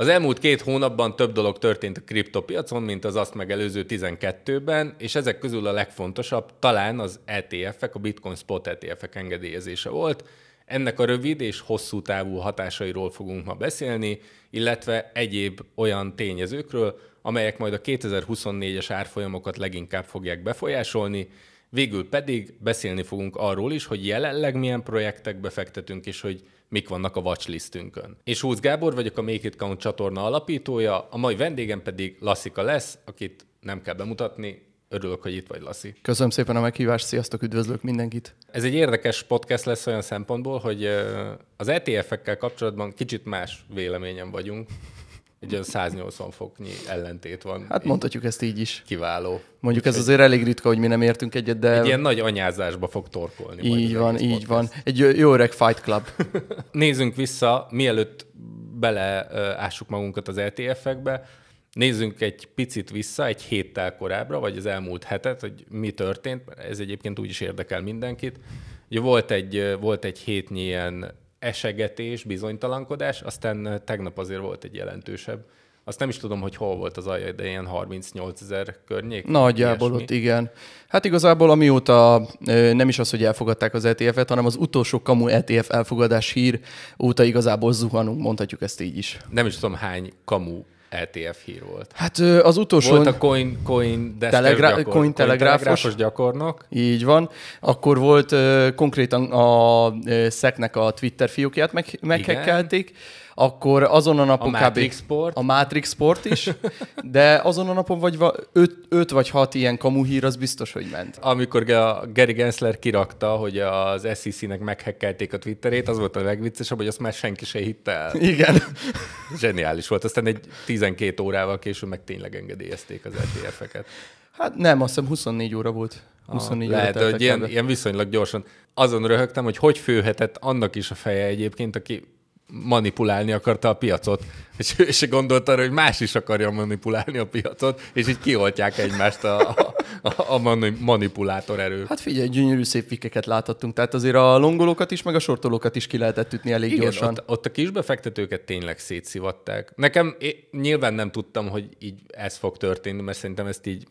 Az elmúlt két hónapban több dolog történt a kriptopiacon, mint az azt megelőző 12-ben, és ezek közül a legfontosabb talán az ETF-ek, a Bitcoin Spot ETF-ek engedélyezése volt. Ennek a rövid és hosszú távú hatásairól fogunk ma beszélni, illetve egyéb olyan tényezőkről, amelyek majd a 2024-es árfolyamokat leginkább fogják befolyásolni, Végül pedig beszélni fogunk arról is, hogy jelenleg milyen projektekbe fektetünk, és hogy mik vannak a watchlistünkön. És Húz Gábor vagyok a Make It Count csatorna alapítója, a mai vendégem pedig Lassika lesz, akit nem kell bemutatni, Örülök, hogy itt vagy, Lassi. Köszönöm szépen a meghívást, sziasztok, üdvözlök mindenkit. Ez egy érdekes podcast lesz olyan szempontból, hogy az ETF-ekkel kapcsolatban kicsit más véleményen vagyunk. Egy olyan 180 foknyi ellentét van. Hát mondhatjuk ezt így is. Kiváló. Mondjuk ez azért elég ritka, hogy mi nem értünk egyet, de... Egy ilyen nagy anyázásba fog torkolni. Így van, így podcast. van. Egy jó öreg Fight Club. Nézzünk vissza, mielőtt beleássuk magunkat az ETF-ekbe, Nézzünk egy picit vissza, egy héttel korábbra, vagy az elmúlt hetet, hogy mi történt, ez egyébként úgy is érdekel mindenkit. Ugye volt egy, volt egy hétnyi ilyen esegetés, bizonytalankodás, aztán tegnap azért volt egy jelentősebb. Azt nem is tudom, hogy hol volt az alja, de ilyen 38 ezer környék. Nagyjából ott, igen. Hát igazából amióta nem is az, hogy elfogadták az ETF-et, hanem az utolsó kamu ETF elfogadás hír óta igazából zuhanunk, mondhatjuk ezt így is. Nem is tudom, hány kamu ETF hír volt. Hát az utolsó... Volt a Coin, coin, telegra- gyakor, coin telegráfos gyakornok. Így van. Akkor volt konkrétan a SEC-nek a Twitter fiókját meg, meghekkelték akkor azon a napon a Matrix kb. Sport. A Matrix Sport is, de azon a napon vagy öt, öt vagy hat ilyen kamu hír, az biztos, hogy ment. Amikor a Gary Gensler kirakta, hogy az SEC-nek meghekkelték a Twitterét, az volt a legviccesebb, hogy azt már senki se hitte el. Igen. Zseniális volt. Aztán egy 12 órával később meg tényleg engedélyezték az ETF-eket. Hát nem, azt hiszem 24 óra volt. 24 ah, lehet, hogy ilyen, ilyen viszonylag gyorsan. Azon röhögtem, hogy hogy főhetett annak is a feje egyébként, aki manipulálni akarta a piacot, és ő se gondolta arra, hogy más is akarja manipulálni a piacot, és így kioltják egymást a, a, a manipulátor erő. Hát figyelj, gyönyörű szép vikeket láthattunk, tehát azért a longolókat is, meg a sortolókat is ki lehetett ütni elég Igen, gyorsan. Ott, ott a kisbefektetőket tényleg szétszivatták. Nekem én nyilván nem tudtam, hogy így ez fog történni, mert szerintem ezt így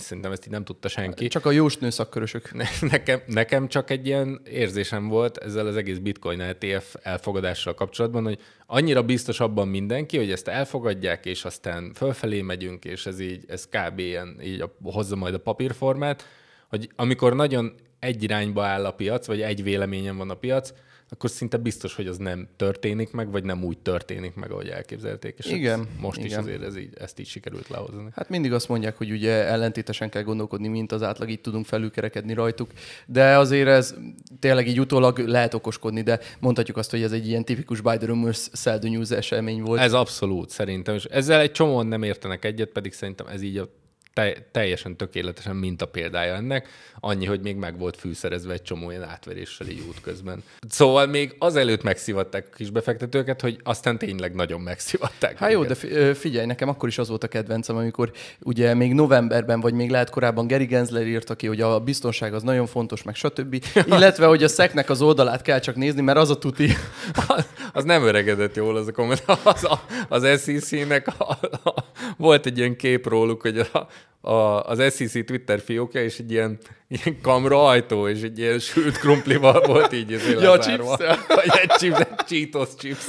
Szerintem ezt így nem tudta senki. Csak a jósnő szakkörösök. Nekem, nekem csak egy ilyen érzésem volt ezzel az egész Bitcoin ETF elfogadással kapcsolatban, hogy annyira biztos abban mindenki, hogy ezt elfogadják, és aztán fölfelé megyünk, és ez így, ez kb. ilyen, így hozza majd a papírformát, hogy amikor nagyon egy irányba áll a piac, vagy egy véleményen van a piac, akkor szinte biztos, hogy az nem történik meg, vagy nem úgy történik meg, ahogy elképzelték. És igen. Most igen. is azért ez így, ezt így sikerült lehozni. Hát mindig azt mondják, hogy ugye ellentétesen kell gondolkodni, mint az átlag, így tudunk felülkerekedni rajtuk, de azért ez tényleg így utólag lehet okoskodni, de mondhatjuk azt, hogy ez egy ilyen tipikus by the rumors, sell the news esemény volt. Ez abszolút szerintem, és ezzel egy csomóan nem értenek egyet, pedig szerintem ez így a te, teljesen tökéletesen minta példája ennek, annyi, hogy még meg volt fűszerezve egy csomó ilyen átveréssel így útközben. Szóval még azelőtt megszivatták a kis befektetőket, hogy aztán tényleg nagyon megszivatták. Hát jó, de figyelj, nekem akkor is az volt a kedvencem, amikor ugye még novemberben, vagy még lehet korábban Gary Gensler írta ki, hogy a biztonság az nagyon fontos, meg stb. Illetve, hogy a szeknek az oldalát kell csak nézni, mert az a tuti. az nem öregedett jól az a komment. Az, az SEC-nek a, a, volt egy ilyen kép róluk, hogy a, a, az SEC Twitter fiókja, és egy ilyen, ilyen kamra ajtó, és egy ilyen sült krumplival volt így az Ja, chips Vagy egy chips, egy Cheetos chips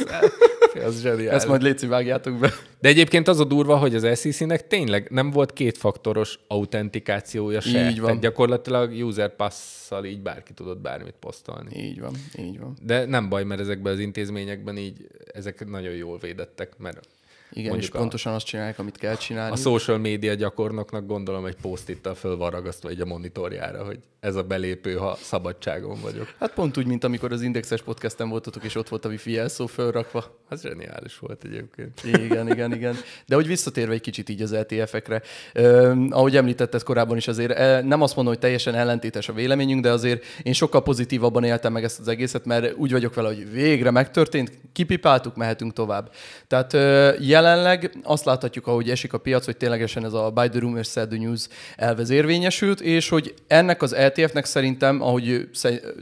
Ez zseniális. Ezt majd léci vágjátok be. De egyébként az a durva, hogy az SEC-nek tényleg nem volt kétfaktoros autentikációja se. Így van. Tehát gyakorlatilag user passzal így bárki tudott bármit posztolni. Így van, így van. De nem baj, mert ezekben az intézményekben így ezek nagyon jól védettek, mert igen, és pontosan azt csinálják, amit kell csinálni. A social média gyakornoknak gondolom egy post-ittal föl van ragasztva egy a monitorjára, hogy ez a belépő, ha szabadságon vagyok. Hát pont úgy, mint amikor az Indexes podcasten voltatok, és ott volt a wifi jelszó fölrakva. Az zseniális volt egyébként. Igen, igen, igen. De hogy visszatérve egy kicsit így az ETF-ekre, eh, ahogy említetted korábban is, azért eh, nem azt mondom, hogy teljesen ellentétes a véleményünk, de azért én sokkal pozitívabban éltem meg ezt az egészet, mert úgy vagyok vele, hogy végre megtörtént, kipipáltuk, mehetünk tovább. Tehát eh, jelenleg azt láthatjuk, ahogy esik a piac, hogy ténylegesen ez a buy the rumors, sell the news elvez érvényesült, és hogy ennek az ETF-nek szerintem, ahogy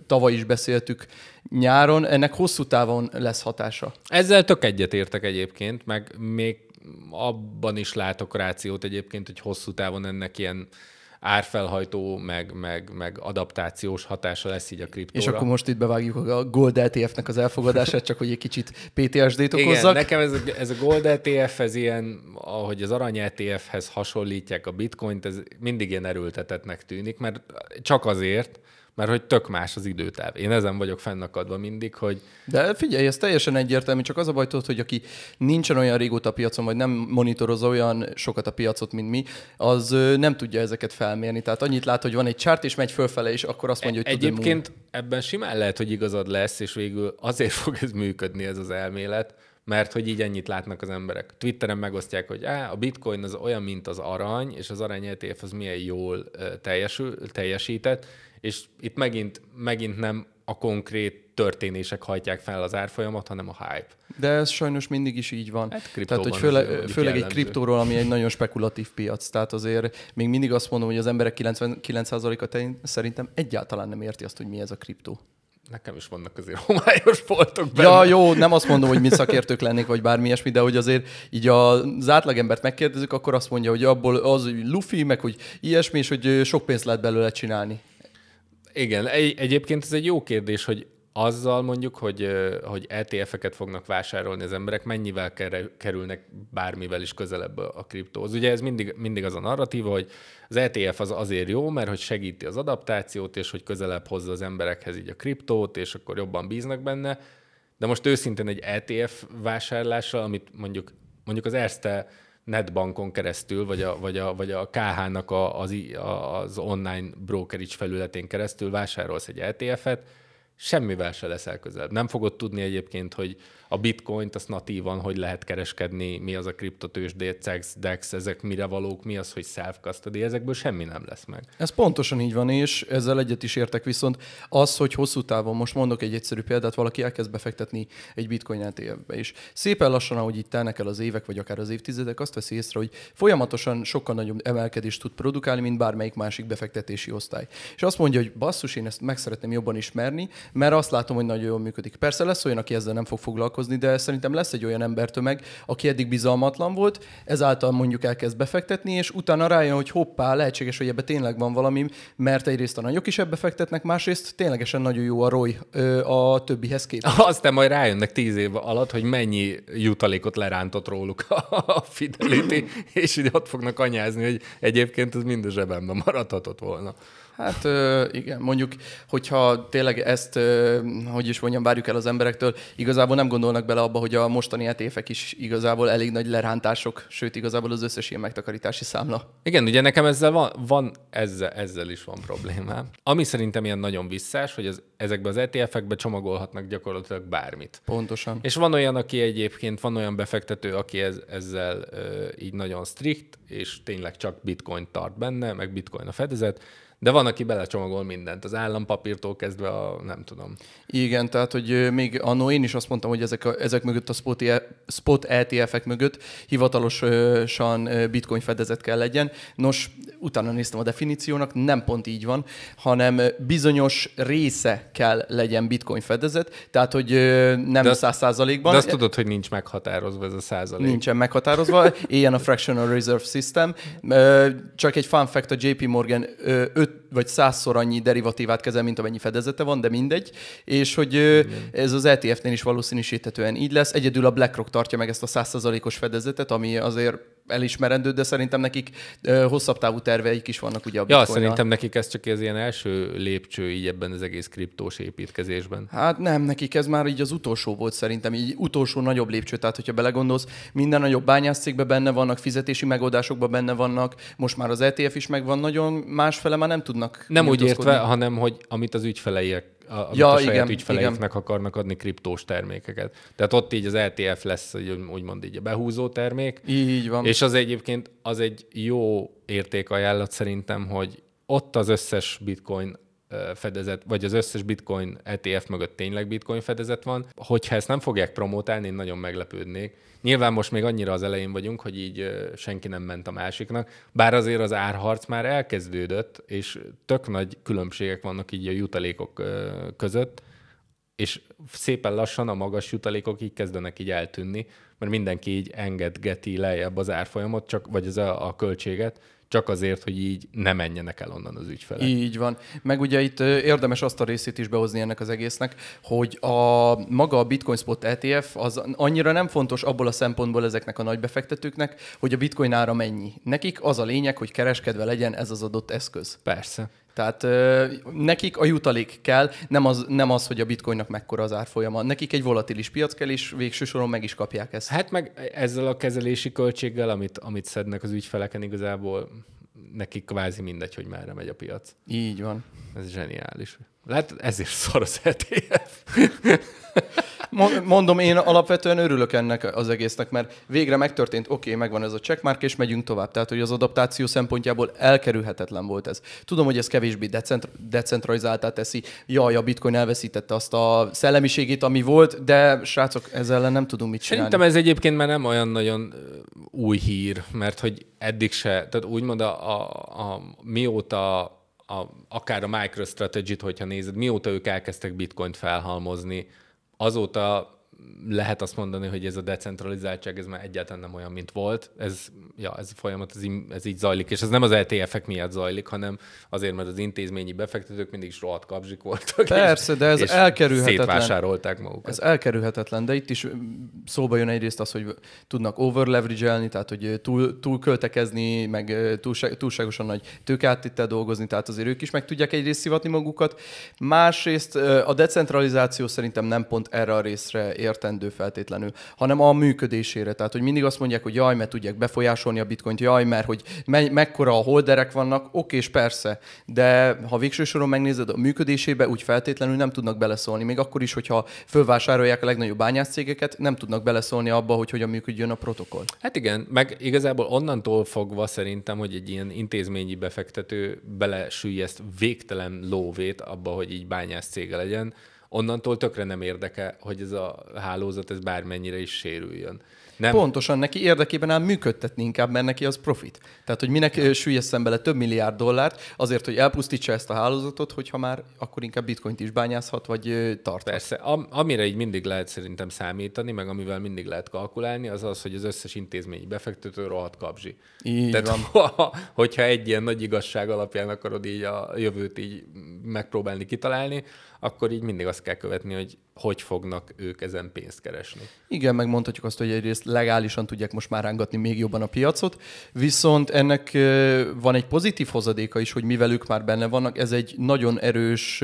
tavaly is beszéltük nyáron, ennek hosszú távon lesz hatása. Ezzel tök egyetértek egyébként, meg még abban is látok rációt egyébként, hogy hosszú távon ennek ilyen árfelhajtó, meg, meg, meg adaptációs hatása lesz így a kriptóra. És akkor most itt bevágjuk a Gold ETF-nek az elfogadását, csak hogy egy kicsit PTSD-t okozzak. Igen, nekem ez, ez a Gold ETF, ez ilyen, ahogy az arany ETF-hez hasonlítják a bitcoint, ez mindig ilyen erőltetetnek tűnik, mert csak azért, mert hogy tök más az időtáv. Én ezen vagyok fennakadva mindig, hogy... De figyelj, ez teljesen egyértelmű, csak az a baj, tudod, hogy aki nincsen olyan régóta a piacon, vagy nem monitorozza olyan sokat a piacot, mint mi, az nem tudja ezeket felmérni. Tehát annyit lát, hogy van egy chart, és megy fölfele, és akkor azt mondja, hogy Egyébként tudom, ebben simán lehet, hogy igazad lesz, és végül azért fog ez működni, ez az elmélet, mert hogy így ennyit látnak az emberek. Twitteren megosztják, hogy á, a bitcoin az olyan, mint az arany, és az arany ETF az milyen jól teljesül, teljesített, és itt megint, megint nem a konkrét történések hajtják fel az árfolyamat, hanem a hype. De ez sajnos mindig is így van. Hát Tehát, hogy főle, főleg egy kriptóról, ami egy nagyon spekulatív piac. Tehát azért még mindig azt mondom, hogy az emberek 99%-a szerintem egyáltalán nem érti azt, hogy mi ez a kriptó. Nekem is vannak azért homályos foltok benne. Ja, jó, nem azt mondom, hogy mi szakértők lennék, vagy bármi ilyesmi, de hogy azért így az átlagembert megkérdezzük, akkor azt mondja, hogy abból az, hogy lufi, meg hogy ilyesmi, és hogy sok pénzt lehet belőle csinálni. Igen, egy, egyébként ez egy jó kérdés, hogy azzal mondjuk, hogy, hogy ETF-eket fognak vásárolni az emberek, mennyivel kerülnek bármivel is közelebb a kriptóhoz. Ugye ez mindig, mindig az a narratíva, hogy az ETF az azért jó, mert hogy segíti az adaptációt, és hogy közelebb hozza az emberekhez így a kriptót, és akkor jobban bíznak benne. De most őszintén egy ETF vásárlással, amit mondjuk, mondjuk az Erste netbankon keresztül, vagy a, vagy a, vagy a KH-nak a, az, az online brokerage felületén keresztül vásárolsz egy ETF-et, semmivel se leszel közelebb. Nem fogod tudni egyébként, hogy a bitcoint, azt natívan, hogy lehet kereskedni, mi az a kriptotősdé, CEX, DEX, ezek mire valók, mi az, hogy self-custody, ezekből semmi nem lesz meg. Ez pontosan így van, és ezzel egyet is értek, viszont az, hogy hosszú távon, most mondok egy egyszerű példát, valaki elkezd befektetni egy bitcoin ETF-be is. Szépen lassan, ahogy itt telnek el az évek, vagy akár az évtizedek, azt veszi észre, hogy folyamatosan sokkal nagyobb emelkedést tud produkálni, mint bármelyik másik befektetési osztály. És azt mondja, hogy basszus, én ezt meg szeretném jobban ismerni, mert azt látom, hogy nagyon jól működik. Persze lesz olyan, aki ezzel nem fog foglalkozni, de szerintem lesz egy olyan embertömeg, aki eddig bizalmatlan volt, ezáltal mondjuk elkezd befektetni, és utána rájön, hogy hoppá, lehetséges, hogy ebbe tényleg van valami, mert egyrészt a nagyok is ebbe fektetnek, másrészt ténylegesen nagyon jó a ROI a többihez képest. Aztán majd rájönnek tíz év alatt, hogy mennyi jutalékot lerántott róluk a Fidelity, és így ott fognak anyázni, hogy egyébként ez mind a zsebemben maradhatott volna. Hát igen, mondjuk, hogyha tényleg ezt, hogy is mondjam, várjuk el az emberektől, igazából nem gondolnak bele abba, hogy a mostani etéfek is igazából elég nagy lerántások, sőt igazából az összes ilyen megtakarítási számla. Igen, ugye nekem ezzel van, van ezzel, ezzel is van problémám. Ami szerintem ilyen nagyon visszás, hogy az, ezekbe az ETF-ekbe csomagolhatnak gyakorlatilag bármit. Pontosan. És van olyan, aki egyébként, van olyan befektető, aki ez, ezzel így nagyon strikt, és tényleg csak bitcoin tart benne, meg bitcoin a fedezet, de van, aki belecsomagol mindent, az állampapírtól kezdve a nem tudom. Igen, tehát, hogy még annó én is azt mondtam, hogy ezek, a, ezek mögött a spot, spot ETF-ek mögött hivatalosan bitcoin fedezet kell legyen. Nos, utána néztem a definíciónak, nem pont így van, hanem bizonyos része kell legyen bitcoin fedezet, tehát, hogy nem száz százalékban. De azt tudod, hogy nincs meghatározva ez a százalék. Nincsen meghatározva, ilyen a fractional reserve system. Csak egy fun fact, a JP Morgan 5 vagy százszor annyi derivatívát kezel, mint amennyi fedezete van, de mindegy. És hogy Igen. ez az ETF-nél is valószínűsíthetően így lesz. Egyedül a BlackRock tartja meg ezt a százszázalékos fedezetet, ami azért elismerendő, de szerintem nekik ö, hosszabb távú terveik is vannak ugye a Ja, szerintem nekik ez csak az ilyen első lépcső így ebben az egész kriptós építkezésben. Hát nem, nekik ez már így az utolsó volt szerintem, így utolsó nagyobb lépcső, tehát hogyha belegondolsz, minden nagyobb bányászcégben benne vannak, fizetési megoldásokban benne vannak, most már az ETF is megvan, nagyon másfele már nem tudnak. Nem úgy értve, hanem hogy amit az ügyfeleiek a, amit ja, a saját igen, ügyfeleiknek igen. akarnak adni kriptós termékeket. Tehát ott így az ETF lesz, úgymond így a behúzó termék. Így van. És az egyébként az egy jó értékajánlat szerintem, hogy ott az összes bitcoin fedezet, vagy az összes bitcoin ETF mögött tényleg bitcoin fedezet van. Hogyha ezt nem fogják promotálni, én nagyon meglepődnék. Nyilván most még annyira az elején vagyunk, hogy így senki nem ment a másiknak, bár azért az árharc már elkezdődött, és tök nagy különbségek vannak így a jutalékok között, és szépen lassan a magas jutalékok így kezdenek így eltűnni, mert mindenki így engedgeti lejjebb az árfolyamot, csak, vagy az a, a költséget, csak azért, hogy így ne menjenek el onnan az ügyfelek. Így van. Meg ugye itt érdemes azt a részét is behozni ennek az egésznek, hogy a maga a Bitcoin Spot ETF az annyira nem fontos abból a szempontból ezeknek a nagy befektetőknek, hogy a bitcoin ára mennyi. Nekik az a lényeg, hogy kereskedve legyen ez az adott eszköz. Persze. Tehát ö, nekik a jutalék kell, nem az, nem az, hogy a bitcoinnak mekkora az árfolyama. Nekik egy volatilis piac kell, és végső soron meg is kapják ezt. Hát meg ezzel a kezelési költséggel, amit, amit szednek az ügyfeleken igazából, nekik kvázi mindegy, hogy merre megy a piac. Így van. Ez zseniális. Lehet ezért szar az ETF. Mondom, én alapvetően örülök ennek az egésznek, mert végre megtörtént, oké, okay, megvan ez a checkmark, és megyünk tovább. Tehát, hogy az adaptáció szempontjából elkerülhetetlen volt ez. Tudom, hogy ez kevésbé decentr- decentralizáltá teszi. Jaj, a bitcoin elveszítette azt a szellemiségét, ami volt, de srácok, ezzel ellen nem tudunk mit csinálni. Szerintem ez egyébként már nem olyan nagyon új hír, mert hogy eddig se, tehát úgymond a, a, a mióta a, akár a MicroStrategy-t, hogyha nézed, mióta ők elkezdtek bitcoint felhalmozni, azóta lehet azt mondani, hogy ez a decentralizáltság ez már egyáltalán nem olyan, mint volt. Ez, ja, ez a folyamat ez, így, ez így zajlik, és ez nem az ETF-ek miatt zajlik, hanem azért, mert az intézményi befektetők mindig is rohadt kapzsik voltak. Persze, és, de ez és elkerülhetetlen. Szétvásárolták magukat. Ez elkerülhetetlen, de itt is szóba jön egyrészt az, hogy tudnak over leverage tehát hogy túl, túl költekezni, meg túlság, túlságosan nagy tőkeáttittel dolgozni, tehát azért ők is meg tudják egyrészt szivatni magukat. Másrészt a decentralizáció szerintem nem pont erre a részre értendő feltétlenül, hanem a működésére. Tehát, hogy mindig azt mondják, hogy jaj, mert tudják befolyásolni a bitcoint, jaj, mert hogy me- mekkora a holderek vannak, oké, és persze, de ha végső soron megnézed a működésébe, úgy feltétlenül nem tudnak beleszólni. Még akkor is, hogyha fölvásárolják a legnagyobb bányászcégeket, nem tudnak beleszólni abba, hogy hogyan működjön a protokoll. Hát igen, meg igazából onnantól fogva szerintem, hogy egy ilyen intézményi befektető belesüllyeszt végtelen lóvét abba, hogy így bányász cége legyen, onnantól tökre nem érdeke, hogy ez a hálózat ez bármennyire is sérüljön. Nem. Pontosan, neki érdekében áll működtetni inkább, mert neki az profit. Tehát, hogy minek ja. süllyeszem bele több milliárd dollárt, azért, hogy elpusztítsa ezt a hálózatot, hogyha már akkor inkább bitcoint is bányázhat, vagy tart. Persze, am- amire így mindig lehet szerintem számítani, meg amivel mindig lehet kalkulálni, az az, hogy az összes intézményi befektető rohadt kapzsi. Így Tehát, van. hogyha egy ilyen nagy igazság alapján akarod így a jövőt így megpróbálni kitalálni, akkor így mindig azt kell követni, hogy hogy fognak ők ezen pénzt keresni. Igen, megmondhatjuk azt, hogy egyrészt legálisan tudják most már rángatni még jobban a piacot, viszont ennek van egy pozitív hozadéka is, hogy mivel ők már benne vannak, ez egy nagyon erős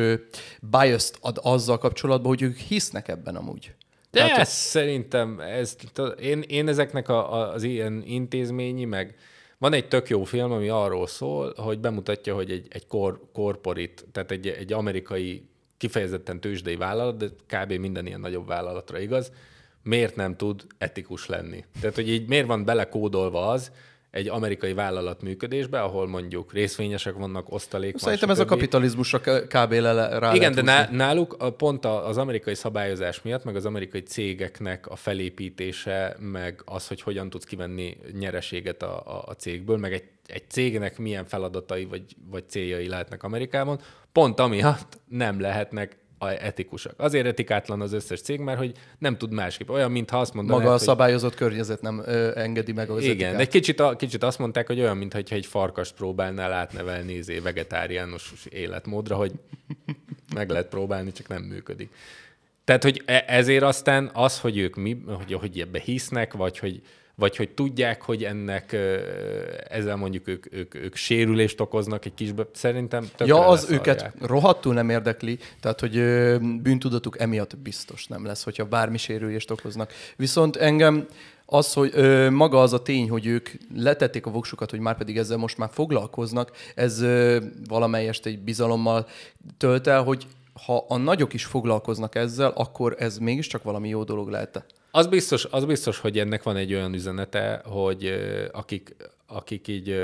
bias ad azzal kapcsolatban, hogy ők hisznek ebben amúgy. De Tehát, ez szerintem, ez, én, én ezeknek a, az ilyen intézményi, meg van egy tök jó film, ami arról szól, hogy bemutatja, hogy egy, egy kor, korporit, tehát egy, egy amerikai kifejezetten tőzsdei vállalat, de kb. minden ilyen nagyobb vállalatra igaz, miért nem tud etikus lenni. Tehát, hogy így miért van belekódolva az, egy amerikai vállalat működésbe, ahol mondjuk részvényesek vannak, osztalék Szerintem ez a kapitalizmusra kb. Le, rá Igen, de náluk pont az amerikai szabályozás miatt, meg az amerikai cégeknek a felépítése, meg az, hogy hogyan tudsz kivenni nyereséget a, a, a cégből, meg egy, egy cégnek milyen feladatai vagy, vagy céljai lehetnek Amerikában, pont amiatt nem lehetnek etikusak. Azért etikátlan az összes cég, mert hogy nem tud másképp. Olyan, mintha azt mondaná, Maga a szabályozott hogy... környezet nem ö, engedi meg az Igen, etikát. de kicsit, a, kicsit azt mondták, hogy olyan, mintha egy farkast próbálnál átnevelni izé, vegetáriánus életmódra, hogy meg lehet próbálni, csak nem működik. Tehát, hogy e- ezért aztán az, hogy ők mi, hogy, hogy ebbe hisznek, vagy hogy vagy hogy tudják, hogy ennek ezzel mondjuk ők, ők, ők sérülést okoznak egy kisbe, szerintem Ja, az őket rohadtul nem érdekli, tehát hogy bűntudatuk emiatt biztos nem lesz, hogyha bármi sérülést okoznak. Viszont engem az, hogy ö, maga az a tény, hogy ők letették a voksukat, hogy már pedig ezzel most már foglalkoznak, ez ö, valamelyest egy bizalommal tölt el, hogy ha a nagyok is foglalkoznak ezzel, akkor ez mégiscsak valami jó dolog lehet. Az biztos, az biztos, hogy ennek van egy olyan üzenete, hogy akik a, akik így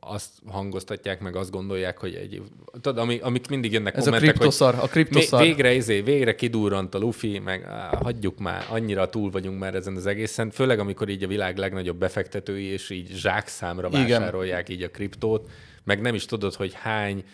azt hangoztatják, meg azt gondolják, hogy egy, tudod, ami, amik mindig jönnek Ez a kommentek, kriptoszar, a kriptoszar. végre, izé, végre kidurrant a Luffy, meg á, hagyjuk már, annyira túl vagyunk már ezen az egészen, főleg amikor így a világ legnagyobb befektetői, és így zsákszámra Igen. vásárolják így a kriptót, meg nem is tudod, hogy hány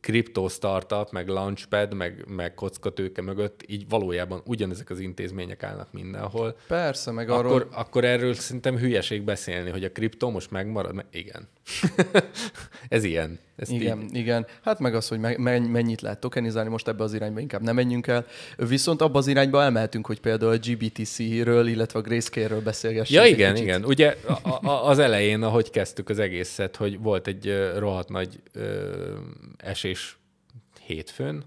kriptó startup, meg launchpad, meg, meg kockatőke mögött, így valójában ugyanezek az intézmények állnak mindenhol. Persze, meg arról... Akkor, akkor erről szerintem hülyeség beszélni, hogy a kriptó most megmarad. Mert igen. Ez ilyen. Ez Igen, így. igen. Hát meg az, hogy me- me- mennyit lehet tokenizálni, most ebbe az irányba inkább nem menjünk el. Viszont abba az irányba elmehetünk, hogy például a GBTC-ről, illetve a Grayscale-ről beszélgessünk. Ja, igen, kicsit. igen. Ugye a, a, az elején, ahogy kezdtük az egészet, hogy volt egy rohadt nagy ö, esés hétfőn,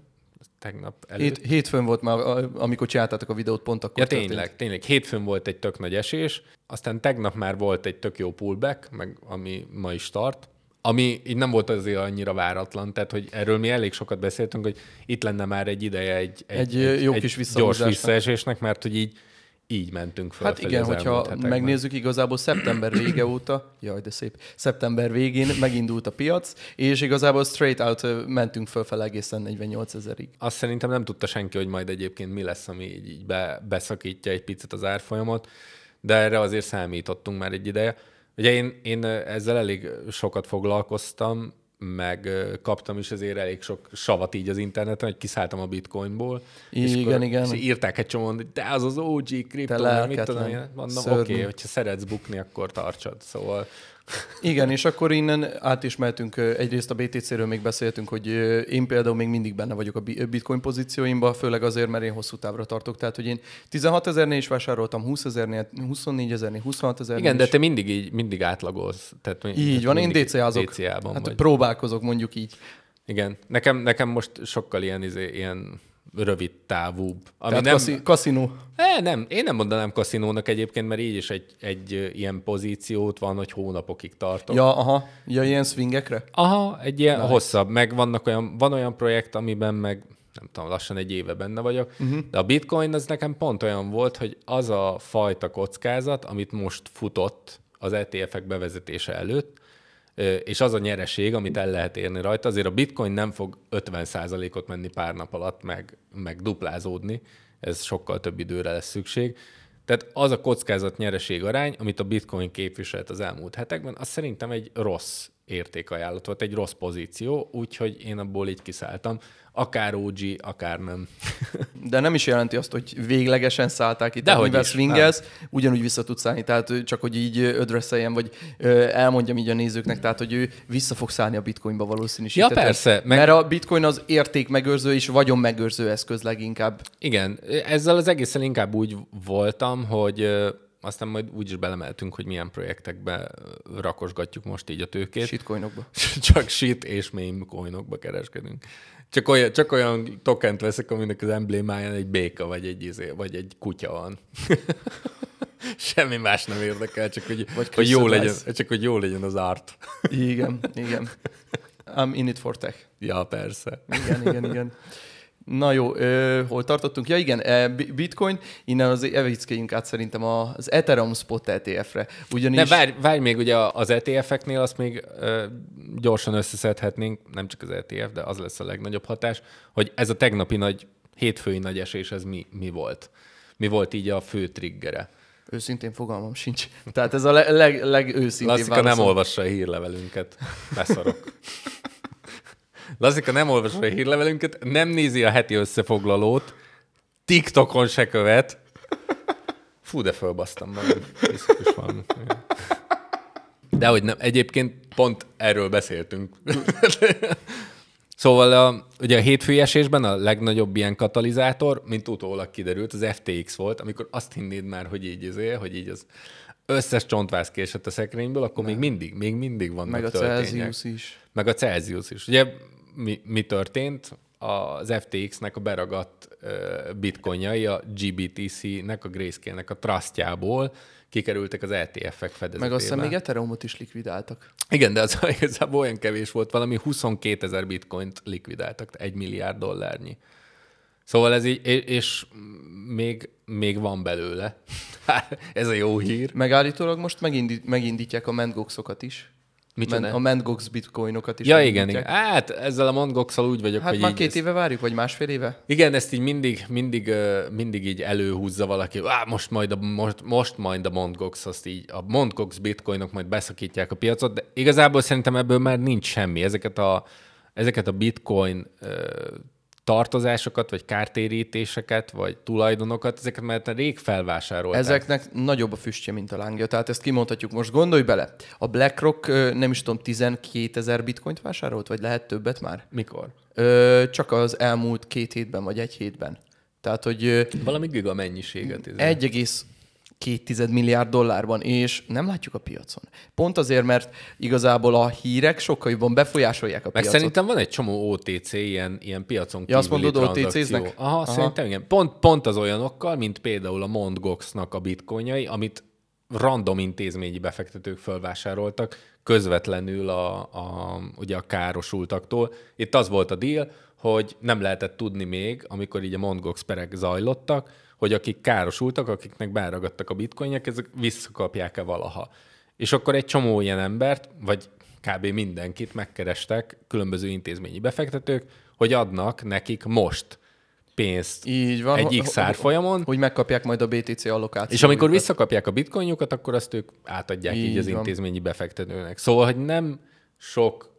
tegnap előtt. Hét, hétfőn volt már, amikor csináltátok a videót, pont akkor Ja, történt. tényleg, tényleg. Hétfőn volt egy tök nagy esés, aztán tegnap már volt egy tök jó pullback, meg ami ma is tart, ami így nem volt azért annyira váratlan, tehát hogy erről mi elég sokat beszéltünk, hogy itt lenne már egy ideje egy, Egy, ö, jó kis gyors visszaesésnek, mert hogy így így mentünk fel. Hát igen, hogyha megnézzük, igazából szeptember vége óta, jaj, de szép, szeptember végén megindult a piac, és igazából straight out mentünk fölfele egészen 48 ezerig. Azt szerintem nem tudta senki, hogy majd egyébként mi lesz, ami így, így be, beszakítja egy picit az árfolyamot, de erre azért számítottunk már egy ideje. Ugye én, én ezzel elég sokat foglalkoztam, meg kaptam is azért elég sok savat így az interneten, hogy kiszálltam a bitcoinból. és Igen, akkor, igen. És írták egy csomóan, hogy de az az OG kriptó, mit tudom én. Mondom, oké, okay, hogyha szeretsz bukni, akkor tartsad. Szóval Igen, és akkor innen át is mehetünk, egyrészt a BTC-ről még beszéltünk, hogy én például még mindig benne vagyok a bi- bitcoin pozícióimban, főleg azért, mert én hosszú távra tartok. Tehát, hogy én 16 ezernél is vásároltam, 20 ezernél, 24 ezernél, 26 ezernél igen, de is. te mindig így, mindig átlagolsz. Tehát, Így van, én DC-azok. DC-ában Hát vagy. próbálkozok, mondjuk így. Igen, nekem, nekem most sokkal ilyen, izé, ilyen rövid távúbb. Ami Tehát nem, kaszi- kaszinó. e, nem, én nem mondanám kaszinónak egyébként, mert így is egy, egy ilyen pozíciót van, hogy hónapokig tartok. Ja, aha. Ja, ilyen swingekre? Aha, egy ilyen nice. hosszabb, meg vannak olyan, van olyan projekt, amiben meg nem tudom, lassan egy éve benne vagyok, uh-huh. de a bitcoin az nekem pont olyan volt, hogy az a fajta kockázat, amit most futott az ETF-ek bevezetése előtt, és az a nyereség, amit el lehet érni rajta, azért a bitcoin nem fog 50%-ot menni pár nap alatt, meg, meg duplázódni, ez sokkal több időre lesz szükség. Tehát az a kockázat nyereség arány, amit a bitcoin képviselt az elmúlt hetekben, az szerintem egy rossz értékajánlat volt, egy rossz pozíció, úgyhogy én abból így kiszálltam. Akár OG, akár nem. De nem is jelenti azt, hogy véglegesen szállták itt, Dehogy mivel swingelsz, ugyanúgy vissza tudsz szállni. Tehát csak, hogy így ö, ödresszeljem, vagy elmondjam így a nézőknek, tehát, hogy ő vissza fog szállni a bitcoinba valószínűsítetlen. Ja, persze, meg-. Mert a bitcoin az érték megőrző és vagyon megőrző eszköz leginkább. Igen, ezzel az egészen inkább úgy voltam, hogy aztán majd úgy is belemeltünk, hogy milyen projektekbe rakosgatjuk most így a tőkét. Shitcoinokba. Csak shit és meme coinokba kereskedünk. Csak olyan, csak olyan tokent veszek, aminek az emblémáján egy béka, vagy egy, izé, vagy egy kutya van. Semmi más nem érdekel, csak hogy, Vagy hogy jó legyen, csak hogy jó legyen az art. Igen, igen. I'm in it for tech. Ja, persze. Igen, igen, igen. Na jó, ö, hol tartottunk? Ja igen, e, bi- bitcoin, innen az evickéljünk át szerintem az Ethereum Spot ETF-re. Ugyanis... Ne, várj, várj még ugye az ETF-eknél azt még ö, gyorsan összeszedhetnénk, nem csak az ETF, de az lesz a legnagyobb hatás, hogy ez a tegnapi nagy, hétfői nagy esés, ez mi, mi volt? Mi volt így a fő triggere? Őszintén fogalmam sincs. Tehát ez a leg, leg, legőszintén Lassika nem válaszom. olvassa a hírlevelünket. Beszarok. Lassika nem olvassa a hírlevelünket, nem nézi a heti összefoglalót, TikTokon se követ. Fú, de fölbasztam magam. Is valami. De hogy nem, egyébként pont erről beszéltünk. Szóval a, ugye a hétfői esésben a legnagyobb ilyen katalizátor, mint utólag kiderült, az FTX volt, amikor azt hinnéd már, hogy így izé, hogy így az összes csontváz kiesett a szekrényből, akkor még mindig, még mindig vannak Meg a töltények. Celsius is. Meg a Celsius is. Ugye mi, mi történt? Az FTX-nek a beragadt bitcoinjai a GBTC-nek, a Grayscale-nek a trustjából kikerültek az ETF-ek fedezetébe. Meg azt hiszem még Ethereumot is likvidáltak. Igen, de az igazából olyan kevés volt, valami 22 ezer bitcoint likvidáltak, egy milliárd dollárnyi. Szóval ez így, és, még, még van belőle. ez a jó hír. Megállítólag most megindít, megindítják a Mendgoxokat is. Micsoda? Men, a Mendgox bitcoinokat is. Ja, igen, igen. Hát ezzel a mondgox úgy vagyok, Hát hogy már két ezt- éve várjuk, vagy másfél éve? Igen, ezt így mindig, mindig, mindig így előhúzza valaki, Á, most majd a, most, most majd a Mondgox, azt így, a Mondgox bitcoinok majd beszakítják a piacot, de igazából szerintem ebből már nincs semmi. Ezeket a, ezeket a bitcoin tartozásokat, vagy kártérítéseket, vagy tulajdonokat, ezeket már rég felvásároltak? Ezeknek nagyobb a füstje, mint a lángja, tehát ezt kimondhatjuk. Most gondolj bele, a BlackRock nem is tudom, 12 ezer bitcoint vásárolt, vagy lehet többet már? Mikor? Ö, csak az elmúlt két hétben, vagy egy hétben. Tehát, hogy... Valami giga mennyiséget. 1, két milliárd dollárban, és nem látjuk a piacon. Pont azért, mert igazából a hírek sokkal jobban befolyásolják a Meg piacot. szerintem van egy csomó OTC ilyen, ilyen piacon kívüli ja, azt mondod, OTC-znek? Aha, Aha, szerintem igen. Pont, pont az olyanokkal, mint például a Mondgoxnak a bitcoinjai, amit random intézményi befektetők fölvásároltak közvetlenül a, a, ugye a károsultaktól. Itt az volt a deal, hogy nem lehetett tudni még, amikor így a Mondgox perek zajlottak, hogy akik károsultak, akiknek beragadtak a bitcoinjak, ezek visszakapják-e valaha. És akkor egy csomó ilyen embert, vagy kb. mindenkit megkerestek különböző intézményi befektetők, hogy adnak nekik most pénzt Így van. egy X árfolyamon, Hogy megkapják majd a BTC allokációt. és amikor visszakapják a bitcoinjukat, akkor azt ők átadják így, Így az van. intézményi befektetőnek. Szóval, hogy nem sok,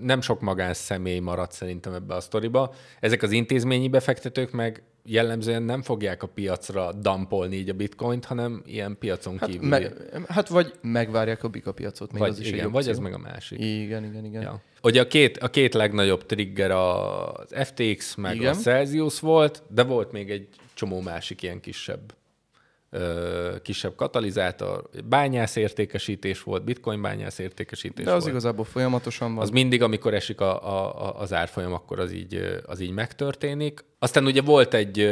nem sok magánszemély maradt szerintem ebbe a sztoriba. Ezek az intézményi befektetők meg jellemzően nem fogják a piacra dampolni így a bitcoint, hanem ilyen piacon hát, kívüli. me, hát vagy megvárják a bika piacot, még vagy, az is igen, egy vagy ez meg a másik. Igen, igen, igen. Ja. Ugye a két, a két legnagyobb trigger az FTX, meg Igen. A Celsius volt, de volt még egy csomó másik ilyen kisebb kisebb katalizátor, bányász értékesítés volt, bitcoin bányász értékesítés De az volt. igazából folyamatosan van. Az mindig, amikor esik a, a, az árfolyam, akkor az így, az így megtörténik. Aztán ugye volt egy,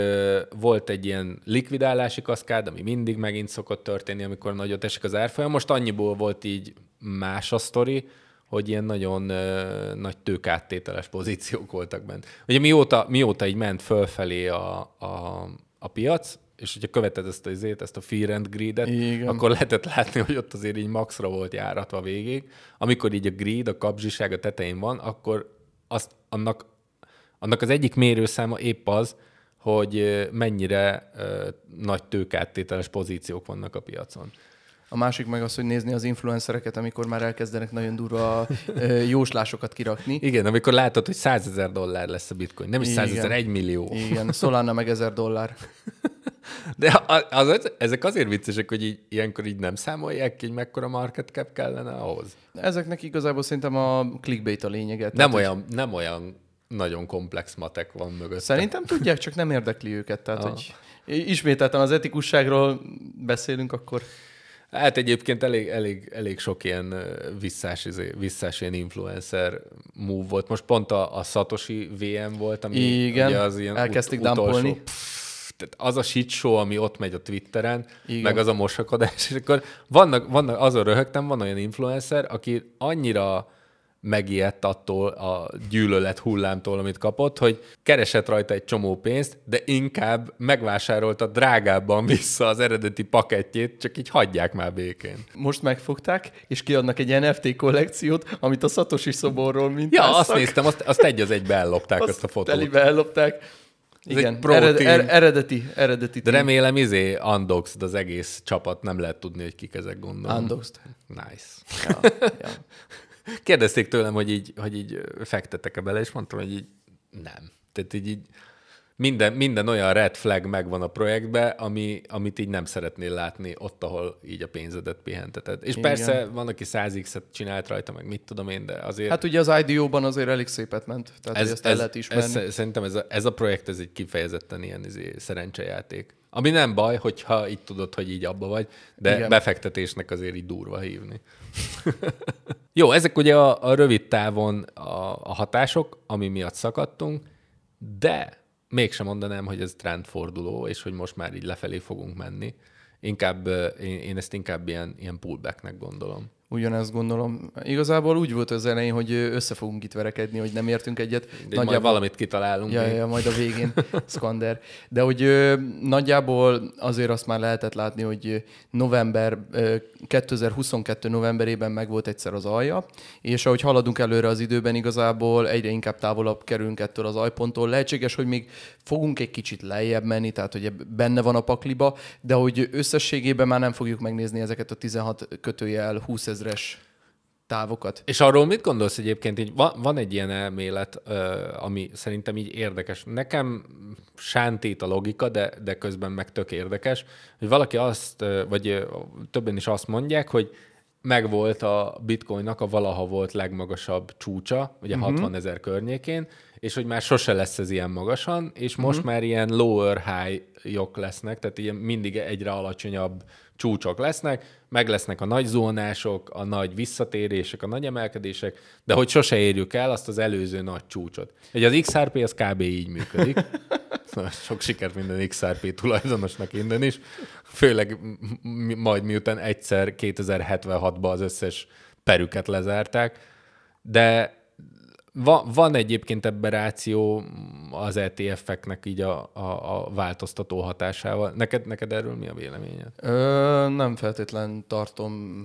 volt egy ilyen likvidálási kaszkád, ami mindig megint szokott történni, amikor nagyot esik az árfolyam. Most annyiból volt így más a sztori, hogy ilyen nagyon ö, nagy tőkáttételes pozíciók voltak bent. Ugye mióta, mióta így ment fölfelé a, a, a piac, és hogyha követed ezt a, izét, ezt a Fear and Greed-et, Igen. akkor lehetett látni, hogy ott azért így maxra volt járatva végig. Amikor így a greed, a kapzsiság a tetején van, akkor azt, annak, annak az egyik mérőszáma épp az, hogy mennyire ö, nagy tőkáttételes pozíciók vannak a piacon. A másik meg az, hogy nézni az influencereket, amikor már elkezdenek nagyon durva jóslásokat kirakni. Igen, amikor látod, hogy 100 ezer dollár lesz a bitcoin, nem is 100 ezer, Igen. egy millió. Igen, Solana meg 1000 dollár. De az, az, ezek azért viccesek, hogy így, ilyenkor így nem számolják hogy mekkora market cap kellene ahhoz. Ezeknek igazából szerintem a clickbait a lényege. Nem Tehát, hogy olyan, nem olyan nagyon komplex matek van mögött. Szerintem tudják, csak nem érdekli őket. Tehát, Ah. hogy ismételten az etikusságról beszélünk, akkor Hát egyébként elég, elég, elég sok ilyen visszás, izé- visszás ilyen influencer move volt. Most pont a, a Satoshi VM volt, ami Igen, ugye az ilyen elkezdték utolsó- dumpolni. Pff, tehát az a shit show, ami ott megy a Twitteren, Igen. meg az a mosakodás, és akkor vannak, vannak, azon röhögtem, van olyan influencer, aki annyira megijedt attól a gyűlölet hullámtól, amit kapott, hogy keresett rajta egy csomó pénzt, de inkább megvásárolta drágábban vissza az eredeti pakettjét, csak így hagyják már békén. most megfogták, és kiadnak egy NFT kollekciót, amit a Satoshi szoborról mint Ja, azt néztem, azt, azt egy az egybe ellopták azt, azt a fotót. Telibe ellopták. Ez Igen, ered, er, eredeti, eredeti De remélem izé undoxed az egész csapat, nem lehet tudni, hogy kik ezek gondolom. Undoxed. Nice. Ja, ja. Kérdezték tőlem, hogy így, hogy így fektetek-e bele, és mondtam, hogy így nem. Tehát így, így minden, minden olyan red flag megvan a projektbe, ami, amit így nem szeretnél látni ott, ahol így a pénzedet pihenteted. És Igen. persze van, aki 100x-et csinált rajta, meg mit tudom én, de azért... Hát ugye az IDO-ban azért elég szépet ment, tehát ez, ezt el lehet ismerni. Ez, ez, szerintem ez a, ez a projekt, ez egy kifejezetten ilyen izé, szerencsejáték. Ami nem baj, hogyha így tudod, hogy így abba vagy, de. Igen. befektetésnek azért így durva hívni. Jó, ezek ugye a, a rövid távon a, a hatások, ami miatt szakadtunk, de mégsem mondanám, hogy ez trendforduló, és hogy most már így lefelé fogunk menni. Inkább, én, én ezt inkább ilyen, ilyen pullbacknek gondolom. Ugyanezt gondolom. Igazából úgy volt az elején, hogy össze fogunk itt verekedni, hogy nem értünk egyet. De nagyjából... majd valamit kitalálunk. Ja, ja, majd a végén, Skander. De hogy ö, nagyjából azért azt már lehetett látni, hogy november, ö, 2022 novemberében meg volt egyszer az alja, és ahogy haladunk előre az időben, igazából egyre inkább távolabb kerülünk ettől az ajponttól. Lehetséges, hogy még fogunk egy kicsit lejjebb menni, tehát hogy benne van a pakliba, de hogy összességében már nem fogjuk megnézni ezeket a 16 kötőjel 20 ezres távokat. És arról mit gondolsz egyébként? Így van, van egy ilyen elmélet, ami szerintem így érdekes. Nekem sántít a logika, de, de közben meg tök érdekes, hogy valaki azt, vagy többen is azt mondják, hogy megvolt a bitcoinnak a valaha volt legmagasabb csúcsa, ugye uh-huh. 60 ezer környékén, és hogy már sose lesz ez ilyen magasan, és most uh-huh. már ilyen lower high-jok lesznek, tehát ilyen mindig egyre alacsonyabb csúcsok lesznek, meg lesznek a nagy zónások, a nagy visszatérések, a nagy emelkedések, de hogy sose érjük el azt az előző nagy csúcsot. Ugye az XRP az kb. így működik. Sok sikert minden XRP tulajdonosnak innen is. Főleg majd miután egyszer 2076-ban az összes perüket lezárták. De Va, van egyébként ebben ráció az ETF-eknek így a, a, a változtató hatásával. Neked, neked erről mi a véleményed? Ö, nem feltétlen tartom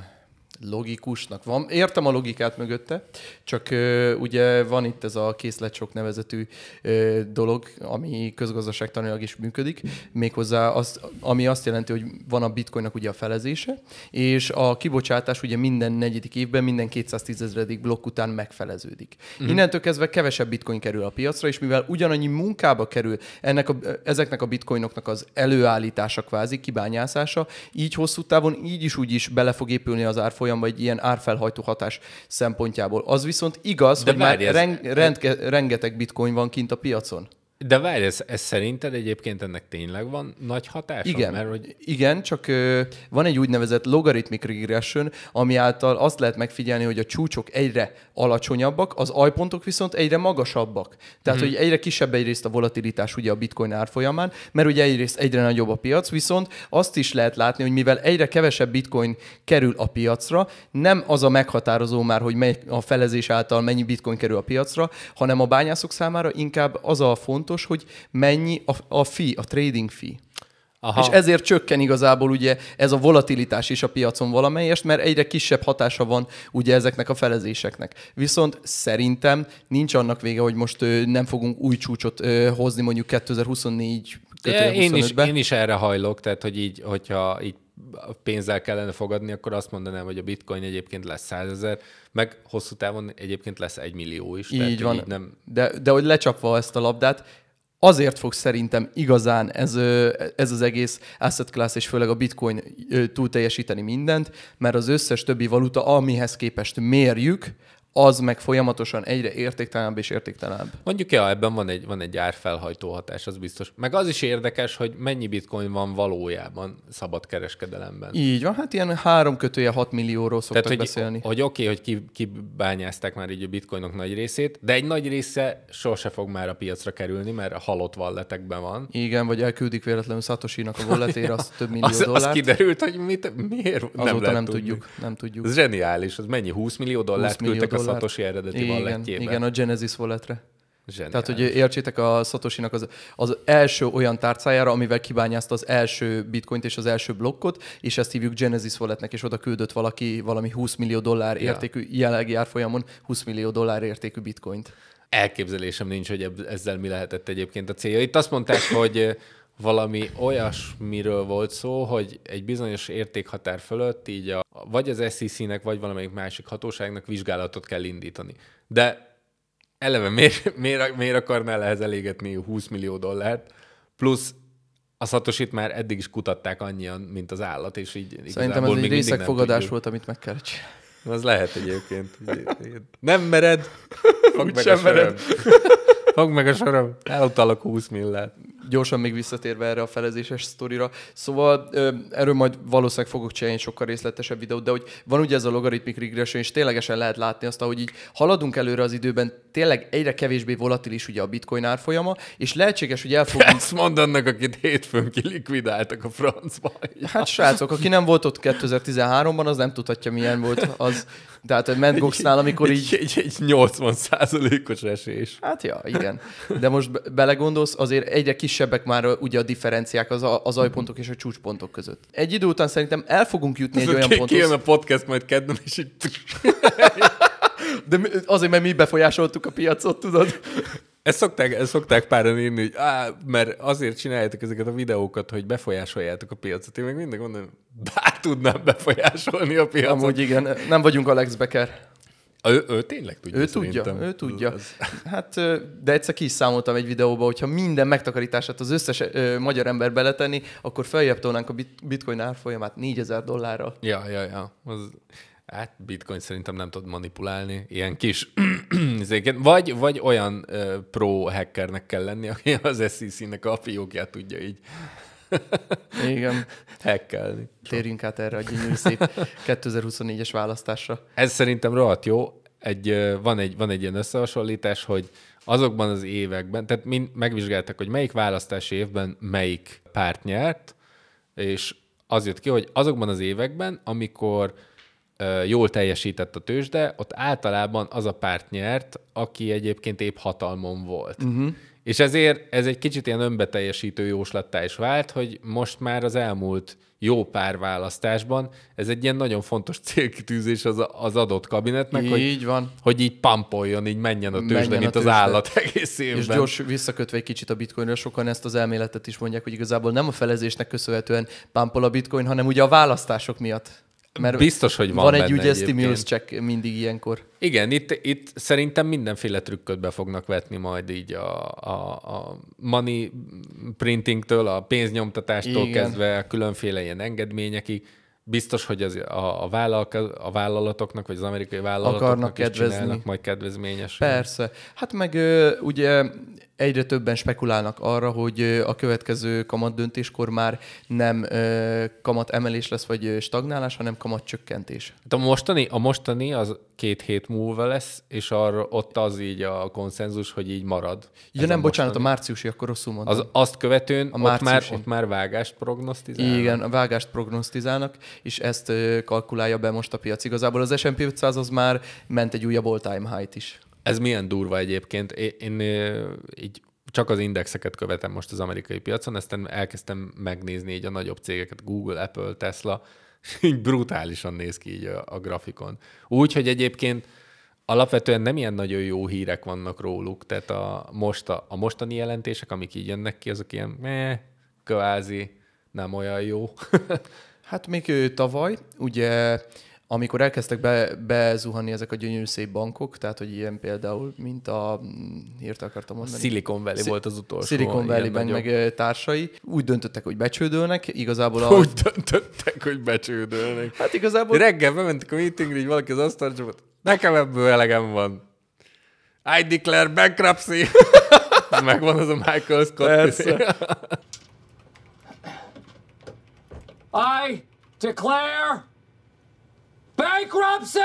logikusnak van. Értem a logikát mögötte, csak ö, ugye van itt ez a készletsok nevezetű ö, dolog, ami közgazdaságtanilag is működik, méghozzá az, ami azt jelenti, hogy van a bitcoinnak ugye a felezése, és a kibocsátás ugye minden negyedik évben, minden 210 ezredik blokk után megfeleződik. Mm. Innentől kezdve kevesebb bitcoin kerül a piacra, és mivel ugyanannyi munkába kerül ennek a, ezeknek a bitcoinoknak az előállítása kvázi, kibányászása, így hosszú távon így is úgy is bele fog épülni az árfolyam árfolyamba egy ilyen árfelhajtó hatás szempontjából. Az viszont igaz, De hogy már ez... ren, rend, rengeteg bitcoin van kint a piacon. De várj, ez, ez szerinted egyébként ennek tényleg van nagy hatása? Igen, Mert, hogy... igen csak ö, van egy úgynevezett logarithmic regression, ami által azt lehet megfigyelni, hogy a csúcsok egyre alacsonyabbak, az ajpontok viszont egyre magasabbak. Tehát, hmm. hogy egyre kisebb egyrészt a volatilitás ugye a bitcoin árfolyamán, mert ugye egyrészt egyre nagyobb a piac, viszont azt is lehet látni, hogy mivel egyre kevesebb bitcoin kerül a piacra, nem az a meghatározó már, hogy mely a felezés által mennyi bitcoin kerül a piacra, hanem a bányászok számára inkább az a fontos, fontos, hogy mennyi a, a fee, a trading fee. Aha. És ezért csökken igazából ugye ez a volatilitás is a piacon valamelyest, mert egyre kisebb hatása van ugye ezeknek a felezéseknek. Viszont szerintem nincs annak vége, hogy most ö, nem fogunk új csúcsot ö, hozni mondjuk 2024 én is, én is erre hajlok, tehát hogy így, hogyha így pénzzel kellene fogadni, akkor azt mondanám, hogy a bitcoin egyébként lesz százezer, meg hosszú távon egyébként lesz egy millió is. Így tehát, van. Így nem... de, de hogy lecsapva ezt a labdát, azért fog szerintem igazán ez, ez az egész asset class, és főleg a bitcoin túl teljesíteni mindent, mert az összes többi valuta, amihez képest mérjük, az meg folyamatosan egyre értéktelenebb és értéktelenebb. Mondjuk, ja, ebben van egy, van egy árfelhajtó hatás, az biztos. Meg az is érdekes, hogy mennyi bitcoin van valójában szabad kereskedelemben. Így van, hát ilyen három kötője 6 millióról szoktak Tehát, hogy, beszélni. Hogy oké, okay, hogy kibányázták már így a bitcoinok nagy részét, de egy nagy része sose fog már a piacra kerülni, mert a halott walletekben van. Igen, vagy elküldik véletlenül Satoshi-nak a walletére, az több millió az, dollár. Az kiderült, hogy mit, miért Azóta nem, nem tudjuk. Nem tudjuk. Ez zseniális, az mennyi? 20 millió dollárt 20 millió küldtek dollár. Satoshi eredeti igen. Igen, a Genesis walletre. Zseniális. Tehát, hogy értsétek a satoshi az, az első olyan tárcájára, amivel kibányázta az első bitcoint és az első blokkot, és ezt hívjuk Genesis walletnek, és oda küldött valaki valami 20 millió dollár értékű, ja. jelenlegi árfolyamon 20 millió dollár értékű bitcoint. Elképzelésem nincs, hogy ezzel mi lehetett egyébként a célja. Itt azt mondták, hogy valami olyasmiről volt szó, hogy egy bizonyos értékhatár fölött így a, vagy az SEC-nek, vagy valamelyik másik hatóságnak vizsgálatot kell indítani. De eleve miért, miért, miért akarnál ehhez elégetni 20 millió dollárt, plusz a szatosit már eddig is kutatták annyian, mint az állat, és így Szerintem ez egy részegfogadás volt, amit meg kell csinálni. Az lehet egyébként. Nem mered, fogd meg sem a mered. Fogd meg a sorom. Elutalok 20 millát. Gyorsan még visszatérve erre a felezéses sztorira. Szóval erről majd valószínűleg fogok csinálni sokkal részletesebb videót, de hogy van ugye ez a logarithmic regression, és ténylegesen lehet látni azt, hogy így haladunk előre az időben, tényleg egyre kevésbé volatilis ugye a bitcoin árfolyama, és lehetséges, hogy el fogunk... Ezt mondd annak, akit hétfőn kilikvidáltak a francba. Hát srácok, aki nem volt ott 2013-ban, az nem tudhatja, milyen volt az. Tehát a Mt. Goxnál, amikor így... Egy, egy, egy 80 os esés. Hát ja, igen. De most be- belegondolsz, azért egyre kisebbek már ugye a differenciák az, a- az ajpontok és a csúcspontok között. Egy idő után szerintem el fogunk jutni egy olyan ponthoz. Kijön a podcast majd kedden, és így... De azért, mert mi befolyásoltuk a piacot, tudod? Ezt szokták, ezt szokták páran írni, hogy á, mert azért csináljátok ezeket a videókat, hogy befolyásoljátok a piacot. Én meg mindig mondom, bár tudnám befolyásolni a piacot. Amúgy igen, nem vagyunk Alex Becker. Ő, ő tényleg tudja, Ő szerintem. tudja, ő tudja. Ez- Hát, de egyszer ki is számoltam egy videóba, hogyha minden megtakarítását az összes ö, magyar ember beletenni, akkor feljebb tolnánk a bit- bitcoin árfolyamát 4000 dollárral. Ja, ja, ja. Az, hát bitcoin szerintem nem tud manipulálni. Ilyen kis izéket. vagy, vagy olyan pro hackernek kell lenni, aki az SEC-nek a fiókját tudja így Igen, hackelni. térjünk át erre a gyönyörű szép 2024-es választásra. Ez szerintem rohadt jó. Egy, van, egy, van egy ilyen összehasonlítás, hogy azokban az években, tehát mind megvizsgáltak, hogy melyik választási évben melyik párt nyert, és az jött ki, hogy azokban az években, amikor jól teljesített a tőzsde, ott általában az a párt nyert, aki egyébként épp hatalmon volt. Uh-huh. És ezért ez egy kicsit ilyen önbeteljesítő jóslattá is vált, hogy most már az elmúlt jó pár választásban ez egy ilyen nagyon fontos célkitűzés az, az adott kabinetnek, hogy, Így van. hogy így pampoljon, így menjen a tőzsde, Menjen a mint az állat egész évben. És gyors visszakötve egy kicsit a bitcoinra, sokan ezt az elméletet is mondják, hogy igazából nem a felezésnek köszönhetően pámpol a bitcoin, hanem ugye a választások miatt. Mert Biztos, hogy van van egy stimulus check mindig ilyenkor. Igen, itt, itt szerintem mindenféle trükköt be fognak vetni majd így a, a, a money printingtől, a pénznyomtatástól Igen. kezdve a különféle ilyen engedményekig. Biztos, hogy az, a, a, vállalka, a vállalatoknak, vagy az amerikai vállalatoknak Akarnak is kedvezni. csinálnak majd kedvezményes. Persze. Hát meg ugye egyre többen spekulálnak arra, hogy a következő kamat döntéskor már nem kamat emelés lesz, vagy stagnálás, hanem kamat csökkentés. Hát a mostani, a mostani az két hét múlva lesz, és arra, ott az így a konszenzus, hogy így marad. Ja nem, a bocsánat, a márciusi, akkor rosszul mondtam. Az, azt követően A ott már, ott már vágást prognosztizálnak. Igen, a vágást prognosztizálnak, és ezt kalkulálja be most a piac. Igazából az S&P 500 az már ment egy újabb all-time high-t is. Ez milyen durva egyébként. Én, én így csak az indexeket követem most az amerikai piacon, aztán elkezdtem megnézni így a nagyobb cégeket, Google, Apple, Tesla, így brutálisan néz ki így a, a grafikon. Úgy, hogy egyébként alapvetően nem ilyen nagyon jó hírek vannak róluk, tehát a, most a, a mostani jelentések, amik így jönnek ki, azok ilyen meh, kvázi nem olyan jó. Hát még tavaly, ugye, amikor elkezdtek be, bezuhanni ezek a gyönyörű szép bankok, tehát hogy ilyen például, mint a, mm, hirtelen akartam mondani. Silicon Valley Szi- volt az utolsó. Silicon Valley meg társai úgy döntöttek, hogy becsődölnek, igazából a... Úgy döntöttek, hogy becsődölnek. Hát igazából... Reggel bementek a meetingre, így valaki az asztalra csapott. Nekem ebből elegem van. I declare bankruptcy. Megvan az a Michael Scott. I declare bankruptcy!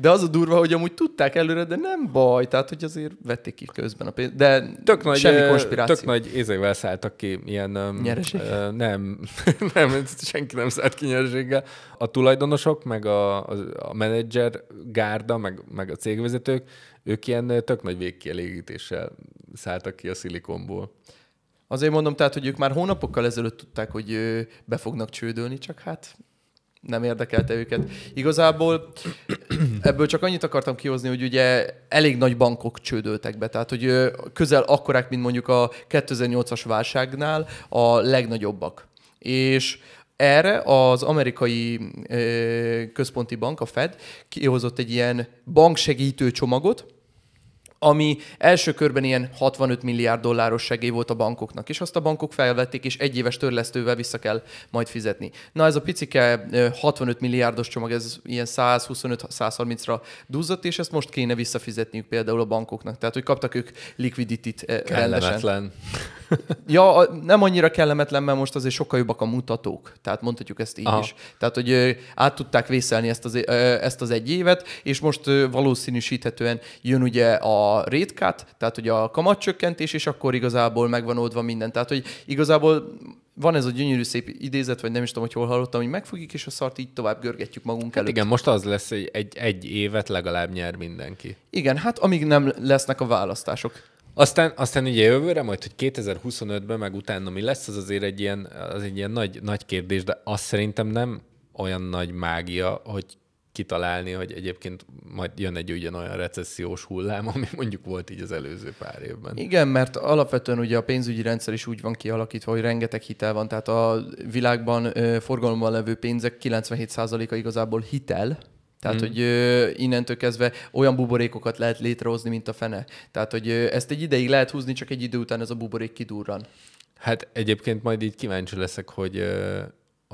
De az a durva, hogy amúgy tudták előre, de nem baj, tehát hogy azért vették ki közben a pénzt. De Tök nagy, semmi konspiráció. tök nagy ézével szálltak ki, ilyen... öm, Nyereség? ö, nem, nem, senki nem szállt ki nyereséggel. A tulajdonosok, meg a, a, a menedzser gárda, meg, meg a cégvezetők, ők ilyen tök nagy végkielégítéssel szálltak ki a szilikonból. Azért mondom, tehát, hogy ők már hónapokkal ezelőtt tudták, hogy be fognak csődölni, csak hát nem érdekelte őket. Igazából ebből csak annyit akartam kihozni, hogy ugye elég nagy bankok csődöltek be, tehát hogy közel akkorák, mint mondjuk a 2008-as válságnál a legnagyobbak. És erre az amerikai központi bank, a Fed, kihozott egy ilyen banksegítő csomagot, ami első körben ilyen 65 milliárd dolláros segély volt a bankoknak, és azt a bankok felvették, és egy éves törlesztővel vissza kell majd fizetni. Na ez a picike ö, 65 milliárdos csomag, ez ilyen 125-130-ra duzzott, és ezt most kéne visszafizetniük például a bankoknak. Tehát, hogy kaptak ők rendesen. Kellemetlen. Ja, nem annyira kellemetlen, mert most azért sokkal jobbak a mutatók. Tehát mondhatjuk ezt így Aha. Is. Tehát, hogy át tudták vészelni ezt az, ezt az egy évet, és most valószínűsíthetően jön ugye a rate cut, tehát hogy a kamatcsökkentés, és akkor igazából megvan oldva minden. Tehát, hogy igazából van ez a gyönyörű szép idézet, vagy nem is tudom, hogy hol hallottam, hogy megfogjuk, és a szart így tovább görgetjük magunk Hát előtt. igen, most az lesz, hogy egy, egy évet legalább nyer mindenki. igen, hát amíg nem lesznek a választások. Aztán, aztán ugye jövőre, majd, hogy 2025-ben, meg utána mi lesz, az azért egy ilyen, az egy ilyen nagy, nagy kérdés, de azt szerintem nem olyan nagy mágia, hogy kitalálni, hogy egyébként majd jön egy ugyanolyan recessziós hullám, ami mondjuk volt így az előző pár évben. Igen, mert alapvetően ugye a pénzügyi rendszer is úgy van kialakítva, hogy rengeteg hitel van, tehát a világban ö, forgalomban levő pénzek 97%-a igazából hitel, tehát, mm. hogy ö, innentől kezdve olyan buborékokat lehet létrehozni, mint a fene. Tehát, hogy ö, ezt egy ideig lehet húzni, csak egy idő után ez a buborék kidurran. Hát egyébként majd így kíváncsi leszek, hogy, ö,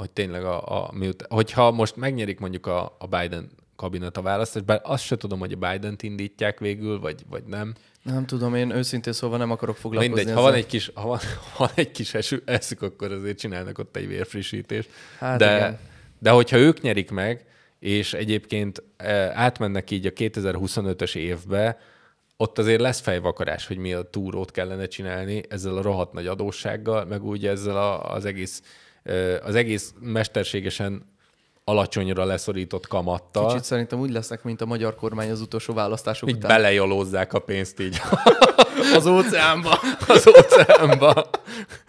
hogy tényleg a, a miután, hogyha most megnyerik mondjuk a, a Biden kabinet a választást, bár azt se tudom, hogy a Biden-t indítják végül, vagy, vagy nem. Nem tudom, én őszintén szóval nem akarok foglalkozni Mindegy, ha ezzel. van egy kis, ha van, ha van egy kis eső, eszük, akkor azért csinálnak ott egy vérfrissítést. Hát de, igen. de hogyha ők nyerik meg, és egyébként e, átmennek így a 2025-ös évbe, ott azért lesz fejvakarás, hogy mi a túrót kellene csinálni ezzel a rohadt nagy adóssággal, meg úgy ezzel a, az egész az egész mesterségesen alacsonyra leszorított kamattal. Kicsit szerintem úgy lesznek, mint a magyar kormány az utolsó választások így után. belejolózzák a pénzt így Az óceánba. az óceánba.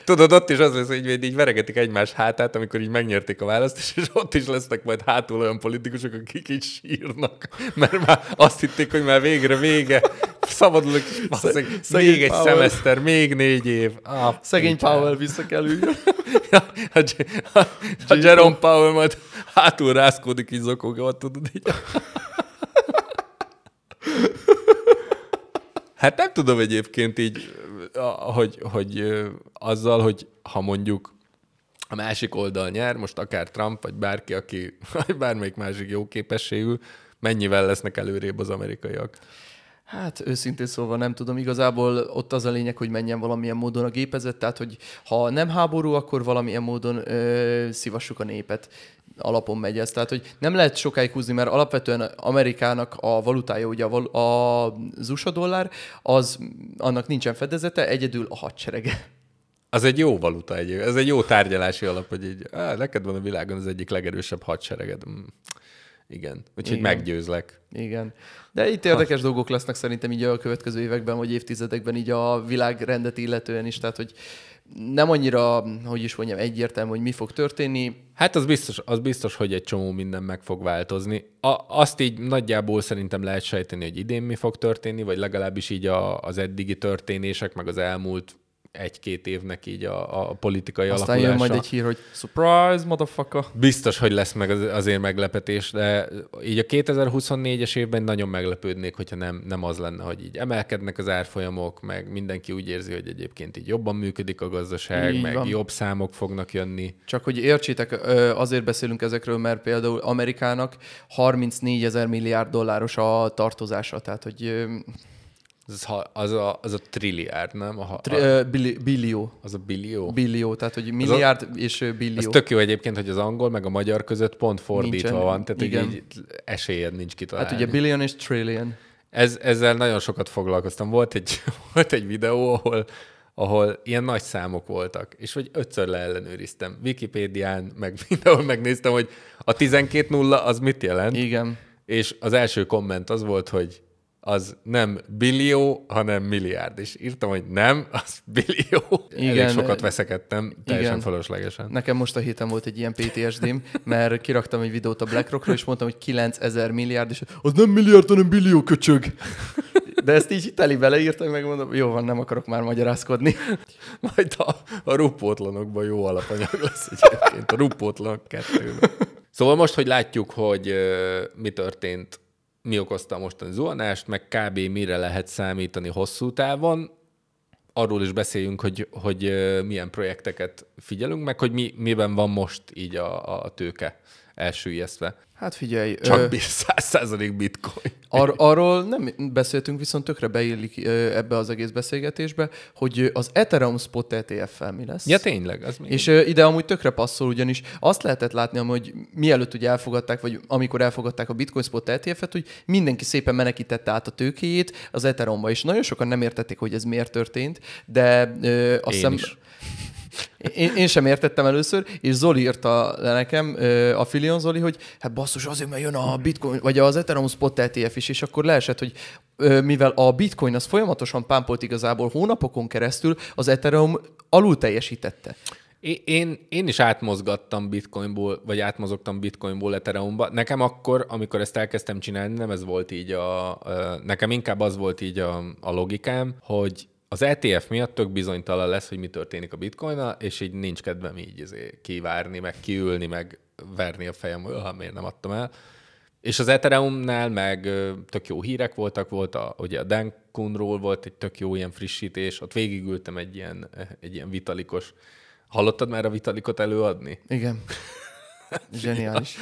Tudod, ott is az lesz, hogy így veregetik egymás hátát, amikor így megnyerték a választást, és ott is lesznek majd hátul olyan politikusok, akik így sírnak, mert már azt hitték, hogy már végre vége. Szabadulok, még egy Powell. szemeszter, még négy év. Ah, Szegény. Powell vissza kell üljön. A, a, a Jerome Powell majd hátul rászkódik, így zokogva, tudod így. Hát nem tudom egyébként így, hogy, hogy azzal, hogy ha mondjuk a másik oldal nyer, most akár Trump, vagy bárki, aki, vagy bármelyik másik jó képességű, mennyivel lesznek előrébb az amerikaiak. Hát őszintén szólva nem tudom, igazából ott az a lényeg, hogy menjen valamilyen módon a gépezet, tehát hogy ha nem háború, akkor valamilyen módon ö, szívassuk a népet alapon megy ez. Tehát, hogy nem lehet sokáig húzni, mert alapvetően Amerikának a valutája, ugye a, val- a, az USA dollár, az, annak nincsen fedezete, egyedül a hadserege. Az egy jó valuta, egy, ez egy jó tárgyalási alap, hogy így, á, neked van a világon az egyik legerősebb hadsereged. Igen, úgyhogy Igen. meggyőzlek. Igen. De itt érdekes dolgok lesznek szerintem így a következő években, vagy évtizedekben így a világrendet illetően is, tehát hogy nem annyira, hogy is mondjam, egyértelmű, hogy mi fog történni. Hát az biztos, az biztos, hogy egy csomó minden meg fog változni. A, azt így nagyjából szerintem lehet sejteni, hogy idén mi fog történni, vagy legalábbis így a, az eddigi történések, meg az elmúlt egy-két évnek így a, a politikai Aztán alakulása. jön majd egy hír, hogy surprise, motherfucker. Biztos, hogy lesz meg az, azért meglepetés, de így a 2024-es évben nagyon meglepődnék, hogyha nem, nem az lenne, hogy így emelkednek az árfolyamok, meg mindenki úgy érzi, hogy egyébként így jobban működik a gazdaság, Így meg van. jobb számok fognak jönni. Csak hogy értsétek, azért beszélünk ezekről, mert például Amerikának 34 ezer milliárd dolláros a tartozása, tehát hogy Az, ha- az, a, az a trilliárd, nem? A, ha- tri, ö, billi, billió, az a billió. billió, tehát hogy milliárd és ö, billió. Ez tök jó egyébként, hogy az angol meg a magyar között pont fordítva Nincsen. van, tehát Igen. így esélyed nincs kitalálni. Hát ugye billion és trillion. Ez, ezzel nagyon sokat foglalkoztam. Volt egy, volt egy videó, ahol, ahol ilyen nagy számok voltak, és hogy ötször leellenőriztem. Wikipédián, meg mindenhol megnéztem, hogy a 12 nulla az mit jelent, Igen. és az első komment az volt, hogy az nem billió, hanem milliárd. És írtam, hogy nem, az billió. Igen, Elég sokat veszekedtem, teljesen igen. fölöslegesen. Nekem most a héten volt egy ilyen PTSD-m, mert kiraktam egy videót a BlackRockról, és mondtam, hogy 9000 milliárd, és az nem milliárd, hanem billió köcsög. De ezt így telibe leírtam, meg mondom, jó van, nem akarok már magyarázkodni. Majd a, a rupótlanokban jó alapanyag lesz egyébként, a rupótlanok kettőben. Szóval most, hogy látjuk, hogy uh, mi történt mi okozta a mostani zuhanást, meg kb. mire lehet számítani hosszú távon. Arról is beszéljünk, hogy, hogy milyen projekteket figyelünk, meg hogy mi, miben van most így a, a tőke elsüllyesztve. Hát figyelj, Csak ö, bi- 100% bitcoin. ar- arról nem beszéltünk, viszont tökre beillik ö, ebbe az egész beszélgetésbe, hogy az Ethereum Spot ETF-fel mi lesz. Ja, tényleg, az még. És ö, ide amúgy tökre passzol, ugyanis azt lehetett látni, hogy mielőtt ugye elfogadták, vagy amikor elfogadták a Bitcoin Spot ETF-et, hogy mindenki szépen menekítette át a tőkéjét az Ethereumba, és nagyon sokan nem értették, hogy ez miért történt, de ö, azt Én hiszem, is. Én, én sem értettem először, és Zoli írta le nekem, a Filion Zoli, hogy hát basszus, azért, mert jön a Bitcoin, vagy az Ethereum Spot ETF is, és akkor leesett, hogy mivel a Bitcoin az folyamatosan pámpolt igazából hónapokon keresztül, az Ethereum alul teljesítette. Én, én is átmozgattam bitcoinból, vagy átmozogtam bitcoinból Ethereumba. Nekem akkor, amikor ezt elkezdtem csinálni, nem ez volt így a- Nekem inkább az volt így a, a logikám, hogy az ETF miatt tök bizonytalan lesz, hogy mi történik a bitcoinnal, és így nincs kedvem így izé kivárni, meg kiülni, meg verni a fejem, hogy ha miért nem adtam el. És az Ethereumnál meg tök jó hírek voltak, volt a, ugye a Dan Kunról volt egy tök jó ilyen frissítés, ott végigültem egy ilyen, egy ilyen vitalikos. Hallottad már a vitalikot előadni? Igen. Zseniális.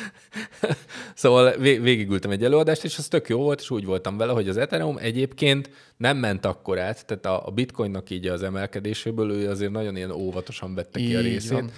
Szóval vé- végigültem egy előadást, és az tök jó volt, és úgy voltam vele, hogy az Ethereum egyébként nem ment akkor át, tehát a, a bitcoinnak így az emelkedéséből ő azért nagyon ilyen óvatosan vette ki a Így részét. van.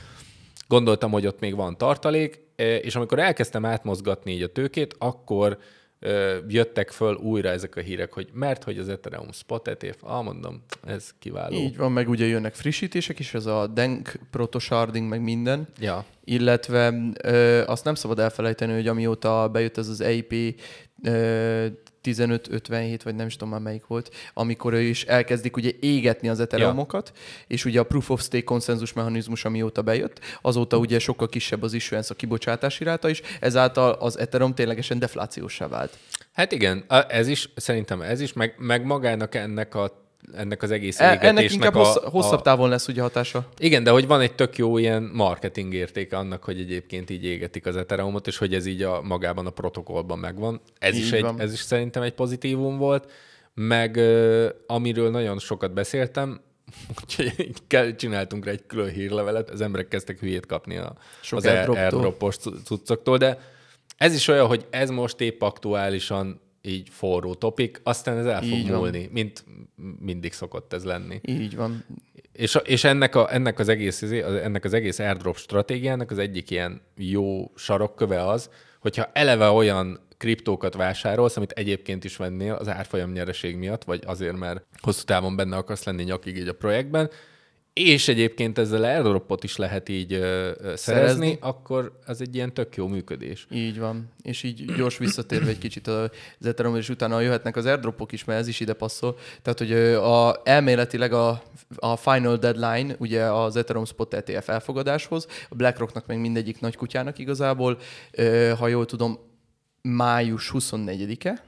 Gondoltam, hogy ott még van tartalék, eh, és amikor elkezdtem átmozgatni így a tőkét, akkor ö, jöttek föl újra ezek a hírek, hogy mert hogy az Ethereum Spot ETF, ah, mondom, ez kiváló. Így van, meg ugye jönnek frissítések is, ez a Denk protosharding, meg minden. Ja. illetve ö, azt nem szabad elfelejteni, hogy amióta bejött ez az EIP ö, 1557, vagy nem is tudom már melyik volt, amikor ő is elkezdik ugye égetni az Ethereumokat, és ugye a Proof of Stake konszenzus mechanizmus, amióta bejött, azóta ugye sokkal kisebb az issuance a kibocsátási ráta is, ezáltal az Ethereum ténylegesen deflációsá vált. Hát igen, ez is, szerintem ez is, meg, meg magának ennek a ennek az egész E, ennek inkább a, hossz, hosszabb a, távon lesz ugye hatása. Igen, de hogy van egy tök jó ilyen marketing értéke annak, hogy egyébként így égetik az Ethereumot, és hogy ez így a magában a protokollban megvan. Ez, is, Így egy, van. ez is szerintem egy pozitívum volt. Meg amiről nagyon sokat beszéltem, úgyhogy csináltunk rá egy külön hírlevelet, az emberek kezdtek hülyét kapni a, Sok az airdroptól. airdropos cu- cuccoktól, de ez is olyan, hogy ez most épp aktuálisan így forró topik, aztán ez el fog Így van. múlni, mint mindig szokott ez lenni. Így van. És, és ennek, a, ennek, az egész, izé- ennek az egész airdrop stratégiának az egyik ilyen jó sarokköve az, hogyha eleve olyan kriptókat vásárolsz, amit egyébként is vennél az árfolyam nyereség miatt, vagy azért, mert hosszú távon benne akarsz lenni nyakig így a projektben, és egyébként ezzel airdropot is lehet így ö, ö, szerezni, Szerezni. akkor az egy ilyen tök jó működés. Így van. És így gyors visszatérve egy kicsit az Ethereum, és utána jöhetnek az airdropok is, mert ez is ide passzol. Tehát, hogy a, elméletileg a, a final deadline, ugye az Ethereum Spot ETF elfogadáshoz, a BlackRocknak meg mindegyik nagy kutyának igazából, ö, ha jól tudom, május 24-e,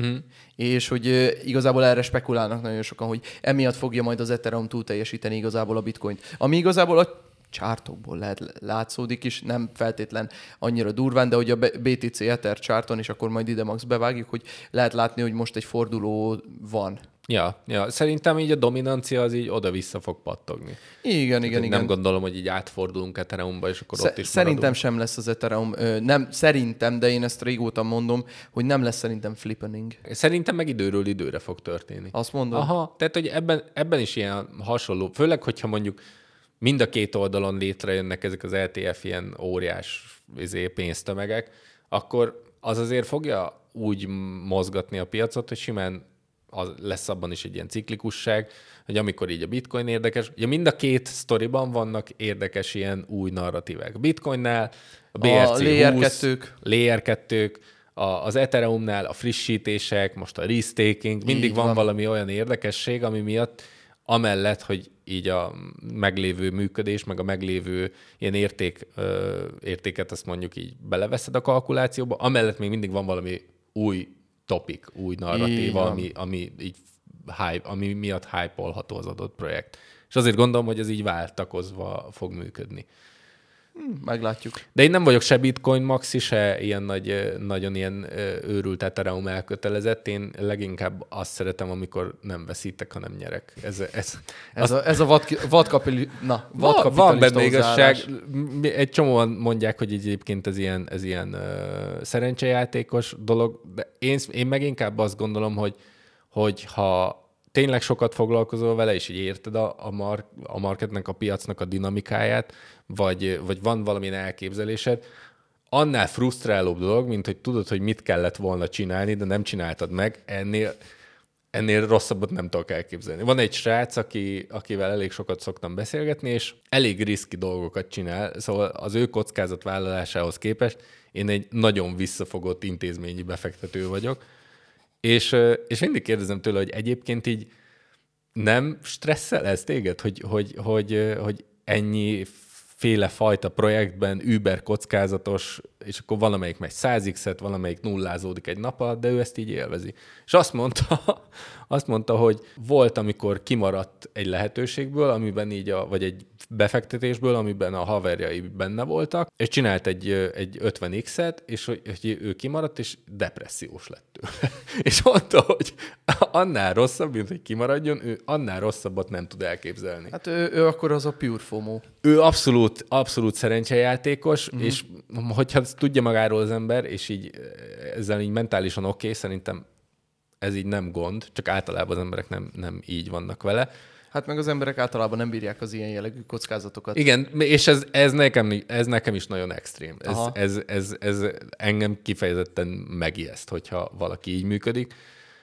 Mm. és hogy igazából erre spekulálnak nagyon sokan, hogy emiatt fogja majd az Ethereum túl teljesíteni igazából a bitcoint. Ami igazából a csártokból lehet látszódik is, nem feltétlen annyira durván, de hogy a BTC Ether csárton, és akkor majd ide max bevágjuk, hogy lehet látni, hogy most egy forduló van. Ja, ja, szerintem így a dominancia az így oda-vissza fog pattogni. Igen, igen, Tehát igen. Nem gondolom, hogy így átfordulunk Ethereumba, és akkor ott Sze- is szerintem maradunk. sem lesz az Ethereum, ö, nem, szerintem, de én ezt régóta mondom, hogy nem lesz szerintem flippening. Szerintem meg időről időre fog történni. Azt mondom. Aha, tehát hogy ebben, ebben is ilyen hasonló, főleg, hogyha mondjuk mind a két oldalon létrejönnek ezek az LTF ilyen óriás izé, pénztömegek, akkor az azért fogja úgy mozgatni a piacot, hogy simán az lesz abban is egy ilyen ciklikusság, hogy amikor így a bitcoin érdekes, ugye mind a két sztoriban vannak érdekes ilyen új narratívák. A bitcoinnál a BRC layer 20, kettők. layer 2 a, az Ethereumnál a frissítések, most a restaking, mindig Így van, van. valami olyan érdekesség, ami miatt amellett, hogy így a meglévő működés, meg a meglévő ilyen érték, ö, értéket azt mondjuk így beleveszed a kalkulációba, amellett még mindig van valami új topik, új narratíva, ami, ami, így hype, ami miatt hype az adott projekt. És azért gondolom, hogy ez így váltakozva fog működni. Meglátjuk. De én nem vagyok se Bitcoin maxi, se ilyen nagy, nagyon ilyen őrült Ethereum elkötelezett. Én leginkább azt szeretem, amikor nem veszítek, hanem nyerek. Ez, ez, Ez a, ez a vad, vadkapili, na, van, van vadkapitalista benne igazság. Egy csomóan mondják, hogy egyébként ez ilyen, ez ilyen uh, szerencsejátékos dolog, de én, én meg inkább azt gondolom, hogy, hogy ha tényleg sokat foglalkozol vele, és így érted a, a, mar, a marketnek, a piacnak a dinamikáját, vagy, vagy van valamilyen elképzelésed, annál frusztrálóbb dolog, mint hogy tudod, hogy mit kellett volna csinálni, de nem csináltad meg, ennél, ennél rosszabbat nem tudok elképzelni. Van egy srác, aki, akivel elég sokat szoktam beszélgetni, és elég riszki dolgokat csinál, szóval az ő kockázatvállalásához képest én egy nagyon visszafogott intézményi befektető vagyok, és, és mindig kérdezem tőle, hogy egyébként így nem stresszel ez téged, hogy, hogy, hogy, hogy ennyi féle fajta projektben über kockázatos, és akkor valamelyik megy 100x-et, valamelyik nullázódik egy nap alatt, de ő ezt így élvezi. És azt mondta, azt mondta, hogy volt, amikor kimaradt egy lehetőségből, amiben így a, vagy egy befektetésből, amiben a haverjai benne voltak, és csinált egy, egy 50x-et, és hogy, hogy ő kimaradt, és depressziós lett tőle. és mondta, hogy annál rosszabb, mint hogy kimaradjon, ő annál rosszabbat nem tud elképzelni. Hát ő, ő akkor az a pure FOMO. Ő abszolút, abszolút szerencsejátékos, mm-hmm. és hogyha ezt tudja magáról az ember, és így eh, ezzel így mentálisan oké, okay, szerintem ez így nem gond, csak általában az emberek nem, nem így vannak vele. Hát meg az emberek általában nem bírják az ilyen jellegű kockázatokat. Igen, és ez, ez, nekem, ez nekem is nagyon extrém. Ez, Aha. ez, ez, ez engem kifejezetten megijeszt, hogyha valaki így működik.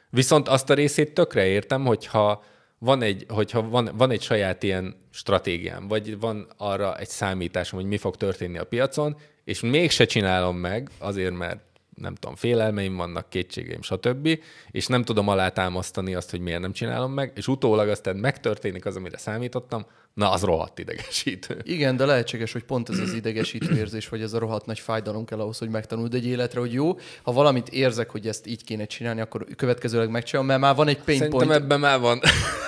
Viszont azt a részét tökre értem, hogyha van egy, hogyha van, van egy saját ilyen stratégiám, vagy van arra egy számításom, hogy mi fog történni a piacon, és mégse csinálom meg, azért mert nem tudom, félelmeim vannak, kétségeim, stb. És nem tudom alátámasztani azt, hogy miért nem csinálom meg, és utólag aztán megtörténik az, amire számítottam, na, az rohadt idegesítő. Igen, de lehetséges, hogy pont ez az idegesítő érzés, vagy ez a rohadt nagy fájdalom kell ahhoz, hogy megtanuld egy életre, hogy jó, ha valamit érzek, hogy ezt így kéne csinálni, akkor következőleg megcsinálom, mert már van egy pain Szerintem point. ebben már van.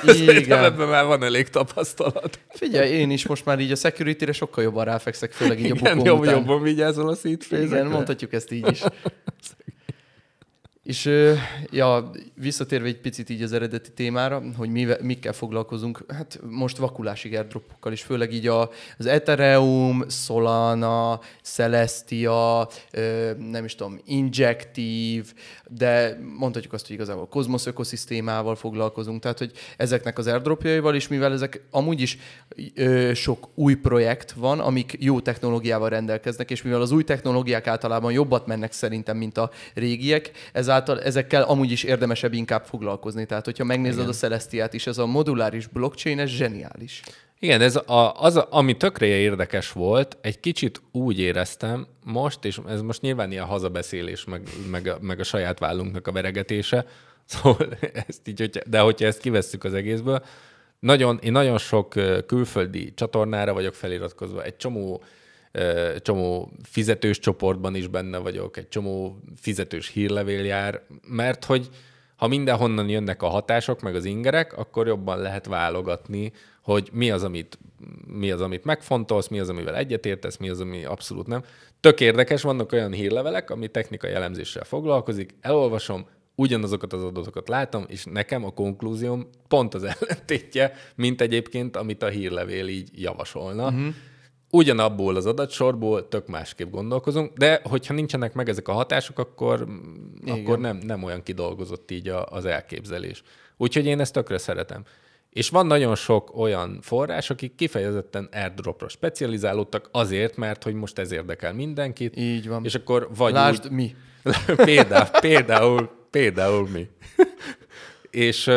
Igen. Szerintem ebben már van elég tapasztalat. Figyelj, én is most már így a security-re sokkal jobban ráfekszek, főleg így a Igen, bukom jobb, után. jobban vigyázol a szítfézekre. Igen, mondhatjuk ezt így is. És ja, visszatérve egy picit így az eredeti témára, hogy mivel, mikkel foglalkozunk, hát most vakulásig airdropokkal, és főleg így a, az Ethereum, Solana, Celestia, nem is tudom, Injective, de mondhatjuk azt, hogy igazából Cosmos ökoszisztémával foglalkozunk, tehát hogy ezeknek az airdropjaival, és mivel ezek amúgy is sok új projekt van, amik jó technológiával rendelkeznek, és mivel az új technológiák általában jobbat mennek szerintem, mint a régiek, ezáltal ezekkel amúgy is érdemesebb inkább foglalkozni. Tehát, hogyha megnézed Igen. a Celestiát is, ez a moduláris blockchain, ez zseniális. Igen, ez a, az, ami tökre érdekes volt, egy kicsit úgy éreztem most, és ez most nyilván ilyen hazabeszélés, meg, meg, a, meg a saját vállunknak a veregetése, szóval ezt így, hogyha, de hogyha ezt kivesszük az egészből, nagyon, én nagyon sok külföldi csatornára vagyok feliratkozva, egy csomó csomó fizetős csoportban is benne vagyok, egy csomó fizetős hírlevél jár, mert hogy ha mindenhonnan jönnek a hatások, meg az ingerek, akkor jobban lehet válogatni, hogy mi az, amit, mi az, amit megfontolsz, mi az, amivel egyetértesz, mi az, ami abszolút nem. Tök érdekes, vannak olyan hírlevelek, ami technikai elemzéssel foglalkozik, elolvasom, ugyanazokat az adatokat látom, és nekem a konklúzióm pont az ellentétje, mint egyébként, amit a hírlevél így javasolna. Uh-huh. Ugyanabból az adatsorból tök másképp gondolkozunk, de hogyha nincsenek meg ezek a hatások, akkor, akkor nem, nem olyan kidolgozott így a, az elképzelés. Úgyhogy én ezt tökre szeretem. És van nagyon sok olyan forrás, akik kifejezetten airdropra specializálódtak azért, mert hogy most ez érdekel mindenkit. Így van. És akkor vagy Lásd, úgy, mi? például, például, például mi. és,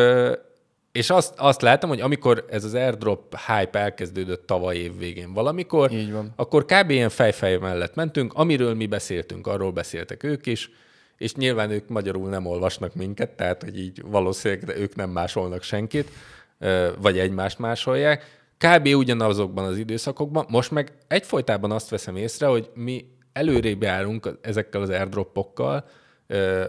és azt, azt látom, hogy amikor ez az airdrop hype elkezdődött tavaly év végén valamikor, Így van. akkor kb. ilyen fejfej mellett mentünk, amiről mi beszéltünk, arról beszéltek ők is, és nyilván ők magyarul nem olvasnak minket, tehát hogy így valószínűleg ők nem másolnak senkit, vagy egymást másolják. Kb. ugyanazokban az időszakokban. Most meg egyfolytában azt veszem észre, hogy mi előrébb járunk ezekkel az airdropokkal,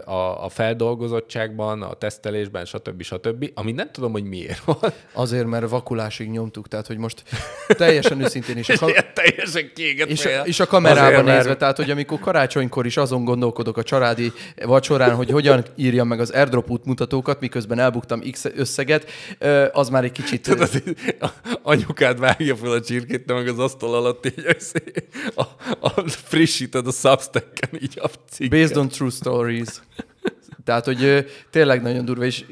a, a feldolgozottságban, a tesztelésben, stb. stb., ami nem tudom, hogy miért van. Azért, mert vakulásig nyomtuk, tehát hogy most teljesen őszintén is. A ilyen teljesen kiégett és, fél. és a kamerába Azért, mert- nézve, tehát hogy amikor karácsonykor is azon gondolkodok a családi vacsorán, hogy hogyan írjam meg az airdrop útmutatókat, miközben elbuktam X összeget, az már egy kicsit... Tudod, a- anyukád vágja fel a csirkét, te meg az asztal alatt így össze, a, a, frissíted a substack így a cikket. Based on true stories. Tehát, hogy tényleg nagyon durva, és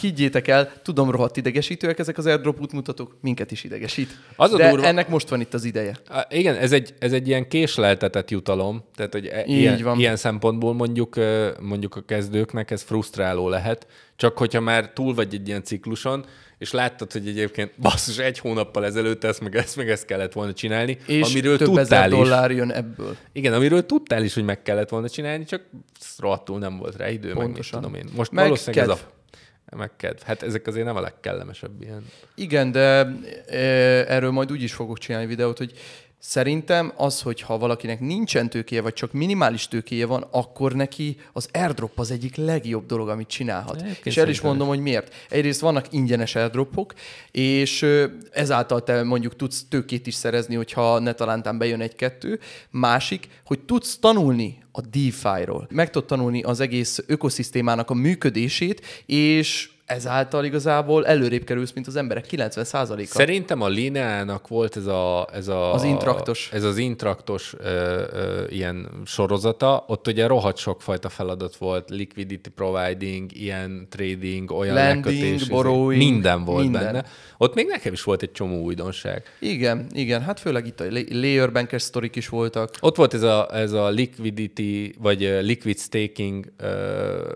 higgyétek el, tudom, rohadt idegesítőek ezek az airdrop útmutatók, minket is idegesít. Az a De durva- ennek most van itt az ideje. Á, Igen, ez egy, ez egy ilyen késleltetett jutalom, tehát hogy e- Így ilyen, van. ilyen szempontból mondjuk, mondjuk a kezdőknek ez frusztráló lehet, csak hogyha már túl vagy egy ilyen cikluson, és láttad, hogy egyébként basszus, egy hónappal ezelőtt ezt meg ezt meg ezt kellett volna csinálni, És amiről több ezer tudtál is. dollár jön ebből. Igen, amiről tudtál is, hogy meg kellett volna csinálni, csak rohadtul nem volt rá idő, meg mit Pontosan. tudom én. Most Meg valószínűleg ez kedv. a... Meg kedv. Hát ezek azért nem a legkellemesebb ilyen. Igen, de e, erről majd úgy is fogok csinálni videót, hogy szerintem az, hogy ha valakinek nincsen tőkéje, vagy csak minimális tőkéje van, akkor neki az airdrop az egyik legjobb dolog, amit csinálhat. Egyébként és el is mondom, hogy miért. Egyrészt vannak ingyenes airdropok, és ezáltal te mondjuk tudsz tőkét is szerezni, hogyha ne talántán bejön egy-kettő. Másik, hogy tudsz tanulni a DeFi-ról. Meg tudod tanulni az egész ökoszisztémának a működését, és ezáltal igazából előrébb kerülsz, mint az emberek 90%-a. Szerintem a Lineának volt ez a... Ez a Az intraktos. Ez az intraktos ö, ö, ilyen sorozata. Ott ugye rohadt sokfajta feladat volt. Liquidity providing, ilyen trading, olyan Lending, lekötés. izé. borrowing, Minden volt minden. benne. Ott még nekem is volt egy csomó újdonság. Igen, igen, hát főleg itt a la- layer bankes sztorik is voltak. Ott volt ez a, ez a liquidity, vagy liquid staking ö,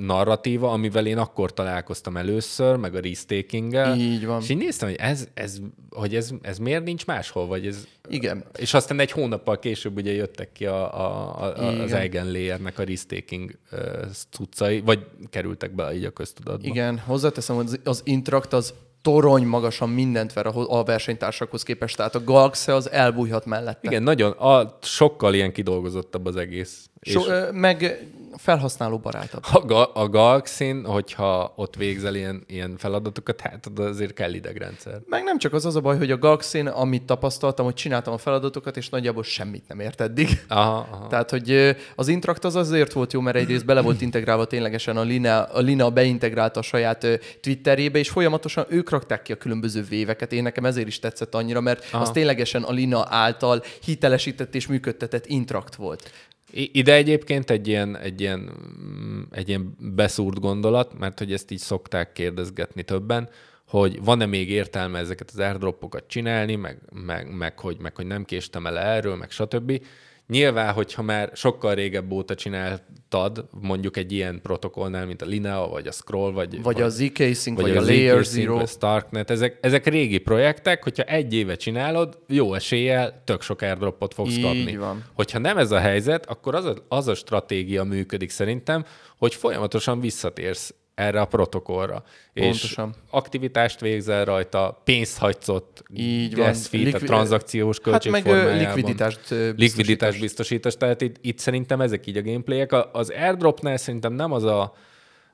narratíva, amivel én akkor találkoztam először, meg a restakinggel. Így van. És így néztem, hogy ez, ez, hogy ez, ez miért nincs máshol, vagy ez... Igen. És aztán egy hónappal később ugye jöttek ki a, a, a, az Igen. Eigenlayernek a restaking ö, cuccai, vagy kerültek bele így a köztudatba. Igen, hozzáteszem, hogy az, az Intract az torony magasan mindent ver a, versenytársakhoz képest, tehát a Galaxy az elbújhat mellette. Igen, nagyon, a, sokkal ilyen kidolgozottabb az egész. So, és meg felhasználó barátabb. a, ga- a Galaxy-n, hogyha ott végzel ilyen, ilyen feladatokat, hát azért kell idegrendszer. Meg nem csak az az a baj, hogy a Galaxy-n, amit tapasztaltam, hogy csináltam a feladatokat, és nagyjából semmit nem ért eddig. Aha, aha. Tehát, hogy az Intract az azért volt jó, mert egyrészt bele volt integrálva ténylegesen a Lina, a Lina beintegrálta a saját Twitterébe, és folyamatosan ők rakták ki a különböző véveket. Én nekem ezért is tetszett annyira, mert Aha. az ténylegesen a Lina által hitelesített és működtetett Intract volt. Ide egyébként egy ilyen, egy, ilyen, mm, egy ilyen beszúrt gondolat, mert hogy ezt így szokták kérdezgetni többen, hogy van-e még értelme ezeket az airdropokat csinálni, meg, meg, meg, hogy, meg hogy nem késtem el erről, meg stb. Nyilván, hogyha már sokkal régebb óta csináltad, mondjuk egy ilyen protokollnál, mint a Linea, vagy a Scroll, vagy, Vagy a Z-Casing, vagy, vagy a az Layer Zero. vagy a Starknet, ezek, ezek régi projektek, hogyha egy éve csinálod, jó eséllyel tök sok airdropot fogsz Így kapni. van. Hogyha nem ez a helyzet, akkor az a, az a stratégia működik szerintem, hogy folyamatosan visszatérsz erre a protokollra. Pontosan. És aktivitást végzel rajta, pénzt hagysz ott, Így van. gas fee, a Likvi- tranzakciós Hát költség meg ö, formájában. likviditást ö, Likviditás biztosítás. biztosítás, tehát itt, itt szerintem ezek így a gameplayek. Az airdropnál szerintem nem az a,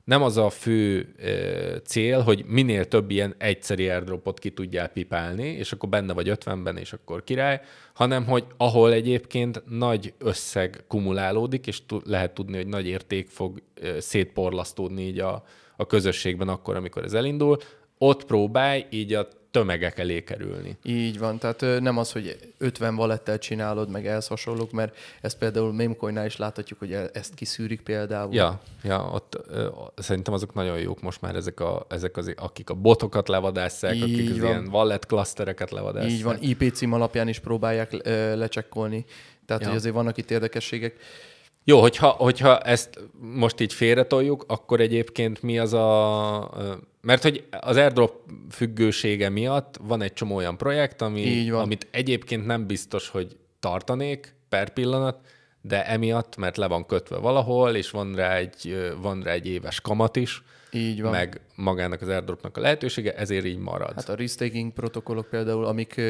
nem az a fő ö, cél, hogy minél több ilyen egyszeri airdropot ki tudjál pipálni, és akkor benne vagy 50-ben, és akkor király, hanem hogy ahol egyébként nagy összeg kumulálódik, és tu- lehet tudni, hogy nagy érték fog ö, szétporlasztódni így a, a közösségben akkor, amikor ez elindul, ott próbálj így a tömegek elé kerülni. Így van, tehát nem az, hogy 50 valettel csinálod, meg ehhez hasonlók, mert ezt például Memecoinnál is láthatjuk, hogy e- ezt kiszűrik például. Ja, ja ott ö, szerintem azok nagyon jók most már ezek, a, ezek az, akik a botokat levadásszák, Így akik az van. ilyen wallet klasztereket levadásszák. Így van, IP cím alapján is próbálják ö, lecsekkolni. Tehát, Ja. hogy azért vannak itt érdekességek. Jó, hogyha, hogyha ezt most így félretoljuk, akkor egyébként mi az a... Mert hogy az airdrop függősége miatt van egy csomó olyan projekt, ami, amit egyébként nem biztos, hogy tartanék per pillanat, de emiatt, mert le van kötve valahol, és van rá egy, van rá egy éves kamat is, Így van. meg, magának az airdropnak a lehetősége, ezért így marad. Hát a risk-taking protokollok például, amik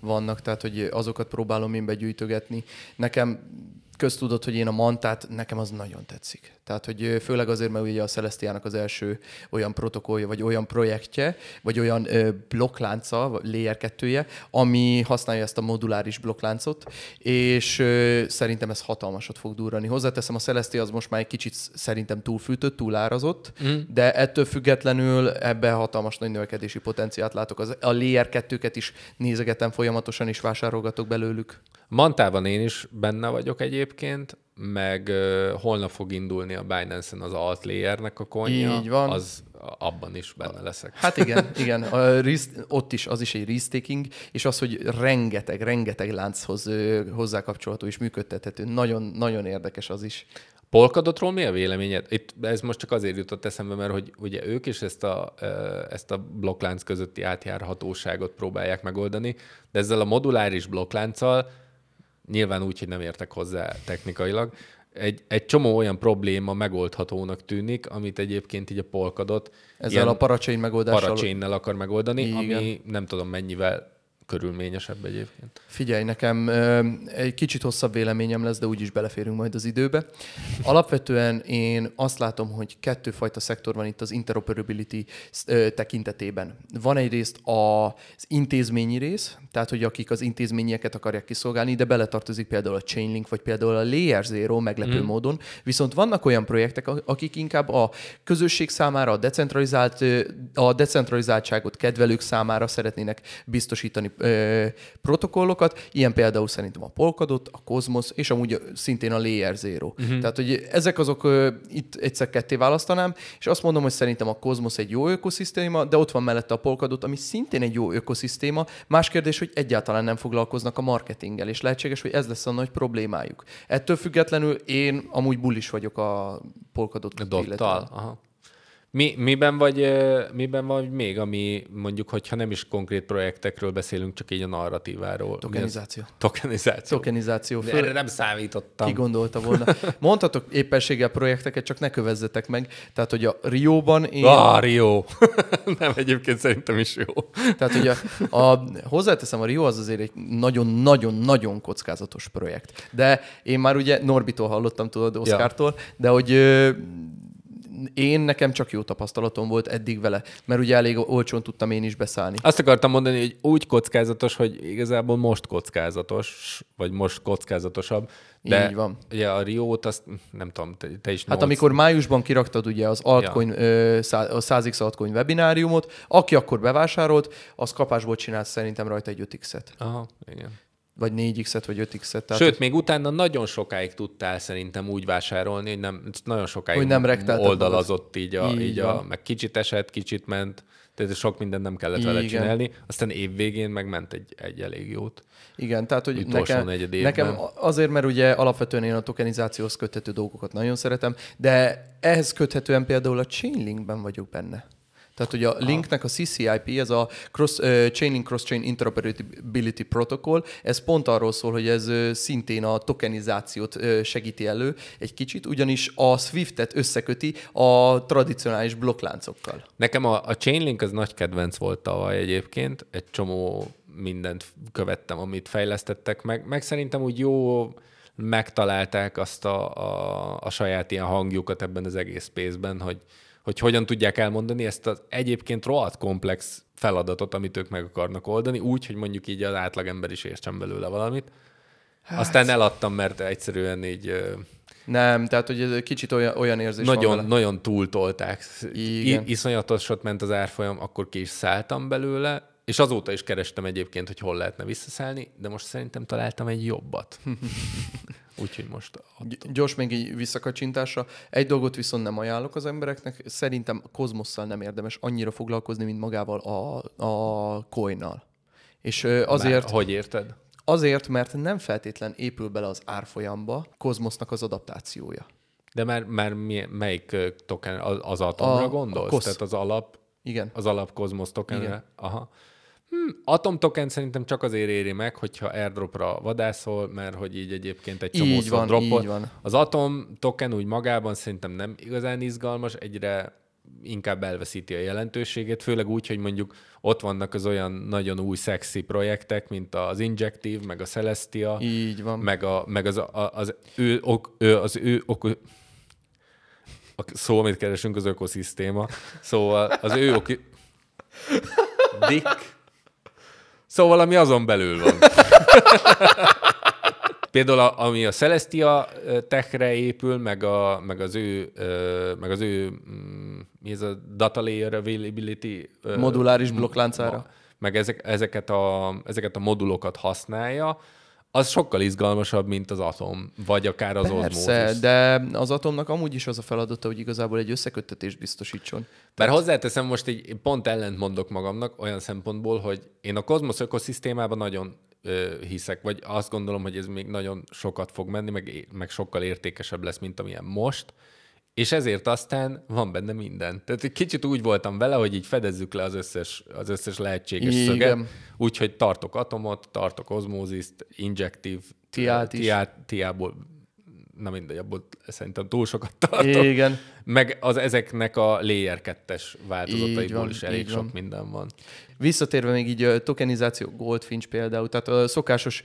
vannak, tehát hogy azokat próbálom én begyűjtögetni. Nekem köztudott, hogy én a mantát, nekem az nagyon tetszik. Tehát, hogy főleg azért, mert ugye a Celestiának az első olyan protokollja, vagy olyan projektje, vagy olyan ö, blokklánca, vagy layer 2 ami használja ezt a moduláris blokkláncot, és ö, szerintem ez hatalmasat fog durrani. Hozzáteszem, a Celestia az most már egy kicsit szerintem túlfűtött, túlárazott, mm. de ettől függetlenül ebbe hatalmas nagy növekedési potenciált látok. Az, a layer 2-ket is nézegetem folyamatosan, és vásárolgatok belőlük. Mantában én is benne vagyok egyébként, meg uh, holnap fog indulni a Binance-en az alt layernek a konja. Így van. Az abban is benne leszek. Hát igen, igen. A risk, ott is az is egy risk-taking, és az, hogy rengeteg, rengeteg lánchoz hozzákapcsolható és működtethető. Nagyon, nagyon érdekes az is. Polkadotról mi a véleményed? Itt ez most csak azért jutott eszembe, mert hogy ugye ők is ezt a, ezt a blokklánc közötti átjárhatóságot próbálják megoldani, de ezzel a moduláris blokklánccal nyilván úgy, hogy nem értek hozzá technikailag, egy, egy csomó olyan probléma megoldhatónak tűnik, amit egyébként így a polkadot Ezzel a parachain megoldással... akar megoldani, Igen. ami nem tudom mennyivel körülményesebb egyébként. Figyelj, nekem egy kicsit hosszabb véleményem lesz, de úgyis beleférünk majd az időbe. Alapvetően én azt látom, hogy kettőfajta szektor van itt az interoperability tekintetében. Van egyrészt az intézményi rész, tehát hogy akik az intézményeket akarják kiszolgálni, de beletartozik például a Chainlink, vagy például a Layer Zero meglepő mm. módon. Viszont vannak olyan projektek, akik inkább a közösség számára, a, decentralizált, a decentralizáltságot kedvelők számára szeretnének biztosítani ö, protokollokat, ilyen például szerintem a Polkadot, a Cosmos, és amúgy szintén a Layer Zero. Uh-huh. Tehát, hogy ezek azok ö, itt egyszer ketté választanám, és azt mondom, hogy szerintem a Cosmos egy jó ökoszisztéma, de ott van mellette a Polkadot, ami szintén egy jó ökoszisztéma. Más kérdés, hogy egyáltalán nem foglalkoznak a marketinggel, és lehetséges, hogy ez lesz a nagy problémájuk. Ettől függetlenül én amúgy bullis vagyok a Polkadot Dottal. Aha. Mi, miben, vagy, miben vagy még, ami mondjuk, hogyha nem is konkrét projektekről beszélünk, csak így a narratíváról. Tokenizáció. Tokenizáció. Tokenizáció. Föl- erre nem számítottam. Ki gondolta volna. Mondhatok éppenséggel projekteket, csak ne kövezzetek meg. Tehát, hogy a Rióban én... Ah, Rio. nem, egyébként szerintem is jó. Tehát, hogy a, a, hozzáteszem, a Rio az azért egy nagyon-nagyon-nagyon kockázatos projekt. De én már ugye Norbitól hallottam, tudod, Oszkártól, de hogy én nekem csak jó tapasztalatom volt eddig vele, mert ugye elég olcsón tudtam én is beszállni. Azt akartam mondani, hogy úgy kockázatos, hogy igazából most kockázatos, vagy most kockázatosabb. De Így van. ugye a Riót, azt nem tudom, te, te is Hát nyolc- amikor májusban kiraktad ugye az altcoin, ö, szá- a 100x altcoin webináriumot, aki akkor bevásárolt, az kapásból csinált szerintem rajta egy 5x-et. Aha, igen. Vagy 4x-et, vagy 5x-et. Tehát Sőt, még utána nagyon sokáig tudtál szerintem úgy vásárolni, hogy nem, nagyon sokáig Hogy nem oldalazott így, a, Így így a, van. meg kicsit esett, kicsit ment, tehát sok mindent nem kellett vele Igen. csinálni. Aztán évvégén megment egy, egy elég jót. Igen, tehát hogy nekem, nekem azért, mert ugye alapvetően én a tokenizációhoz köthető dolgokat nagyon szeretem, de ehhez köthetően például a Chainlinkben vagyok benne. Tehát ugye a linknek a CCIP, ez a cross, uh, Chainlink Cross-Chain Interoperability Protocol, ez pont arról szól, hogy ez uh, szintén a tokenizációt uh, segíti elő egy kicsit, ugyanis a Swift-et összeköti a tradicionális blokkláncokkal. Nekem a, a Chainlink az nagy kedvenc volt tavaly egyébként, egy csomó mindent követtem, amit fejlesztettek meg, meg szerintem úgy jó megtalálták azt a, a, a saját ilyen hangjukat ebben az egész space-ben, hogy, hogy hogyan tudják elmondani ezt az egyébként rohadt komplex feladatot, amit ők meg akarnak oldani, úgy, hogy mondjuk így az átlagember is értsen belőle valamit. Hát... Aztán eladtam, mert egyszerűen így Nem, tehát hogy ez egy kicsit olyan, olyan érzés van nagyon, vele. nagyon túltolták. Igen. I, iszonyatosat ment az árfolyam, akkor ki is szálltam belőle, és azóta is kerestem egyébként, hogy hol lehetne visszaszállni, de most szerintem találtam egy jobbat. Úgyhogy most. Gy- Gyors még így visszakacsintásra. Egy dolgot viszont nem ajánlok az embereknek. Szerintem Kozmosszal nem érdemes annyira foglalkozni, mint magával a, a coinnal. És azért, Már, hogy érted? azért, mert nem feltétlen épül bele az árfolyamba Kozmosznak az adaptációja. De már, már mi, melyik token, az, az atomra A- a, a gondolsz? kosz. Tehát az alap, Igen. az alap Cosmos tokenre? Igen. Aha. Hm, atom token szerintem csak azért éri meg, hogyha airdropra vadászol, mert hogy így egyébként egy csomószor van, droppol. így van. Az atom token úgy magában szerintem nem igazán izgalmas, egyre inkább elveszíti a jelentőségét, főleg úgy, hogy mondjuk ott vannak az olyan nagyon új szexi projektek, mint az Injective, meg a Celestia, Így van. meg, a, meg az, a, az ő, ok, ő, az ő ok, a szó, amit keresünk, az ökoszisztéma. Szóval az ő ok... Dick. Szóval, ami azon belül van. Például a, ami a Celestia techre épül, meg, a, meg az ő, meg az ő mm, mi ez a data layer availability Moduláris blokkláncára. meg ezek, ezeket, a, ezeket a modulokat használja, az sokkal izgalmasabb, mint az Atom, vagy akár az Persze, Osmosis. de az atomnak amúgy is az a feladata, hogy igazából egy összeköttetést biztosítson. Bár hozzáteszem, most így pont ellent mondok magamnak olyan szempontból, hogy én a kozmosz ökoszisztémában nagyon ö, hiszek, vagy azt gondolom, hogy ez még nagyon sokat fog menni, meg, meg sokkal értékesebb lesz, mint amilyen most, és ezért aztán van benne minden. Tehát egy kicsit úgy voltam vele, hogy így fedezzük le az összes, az összes lehetséges Igen. szöget, úgyhogy tartok atomot, tartok ozmózist, injektív, Tiát is. tiát, tiából, na mindegy, abból szerintem túl sokat tartok. Igen. Meg az ezeknek a layer 2-es Így változataiból is elég sok minden van. Visszatérve még így tokenizáció, Goldfinch például, tehát a szokásos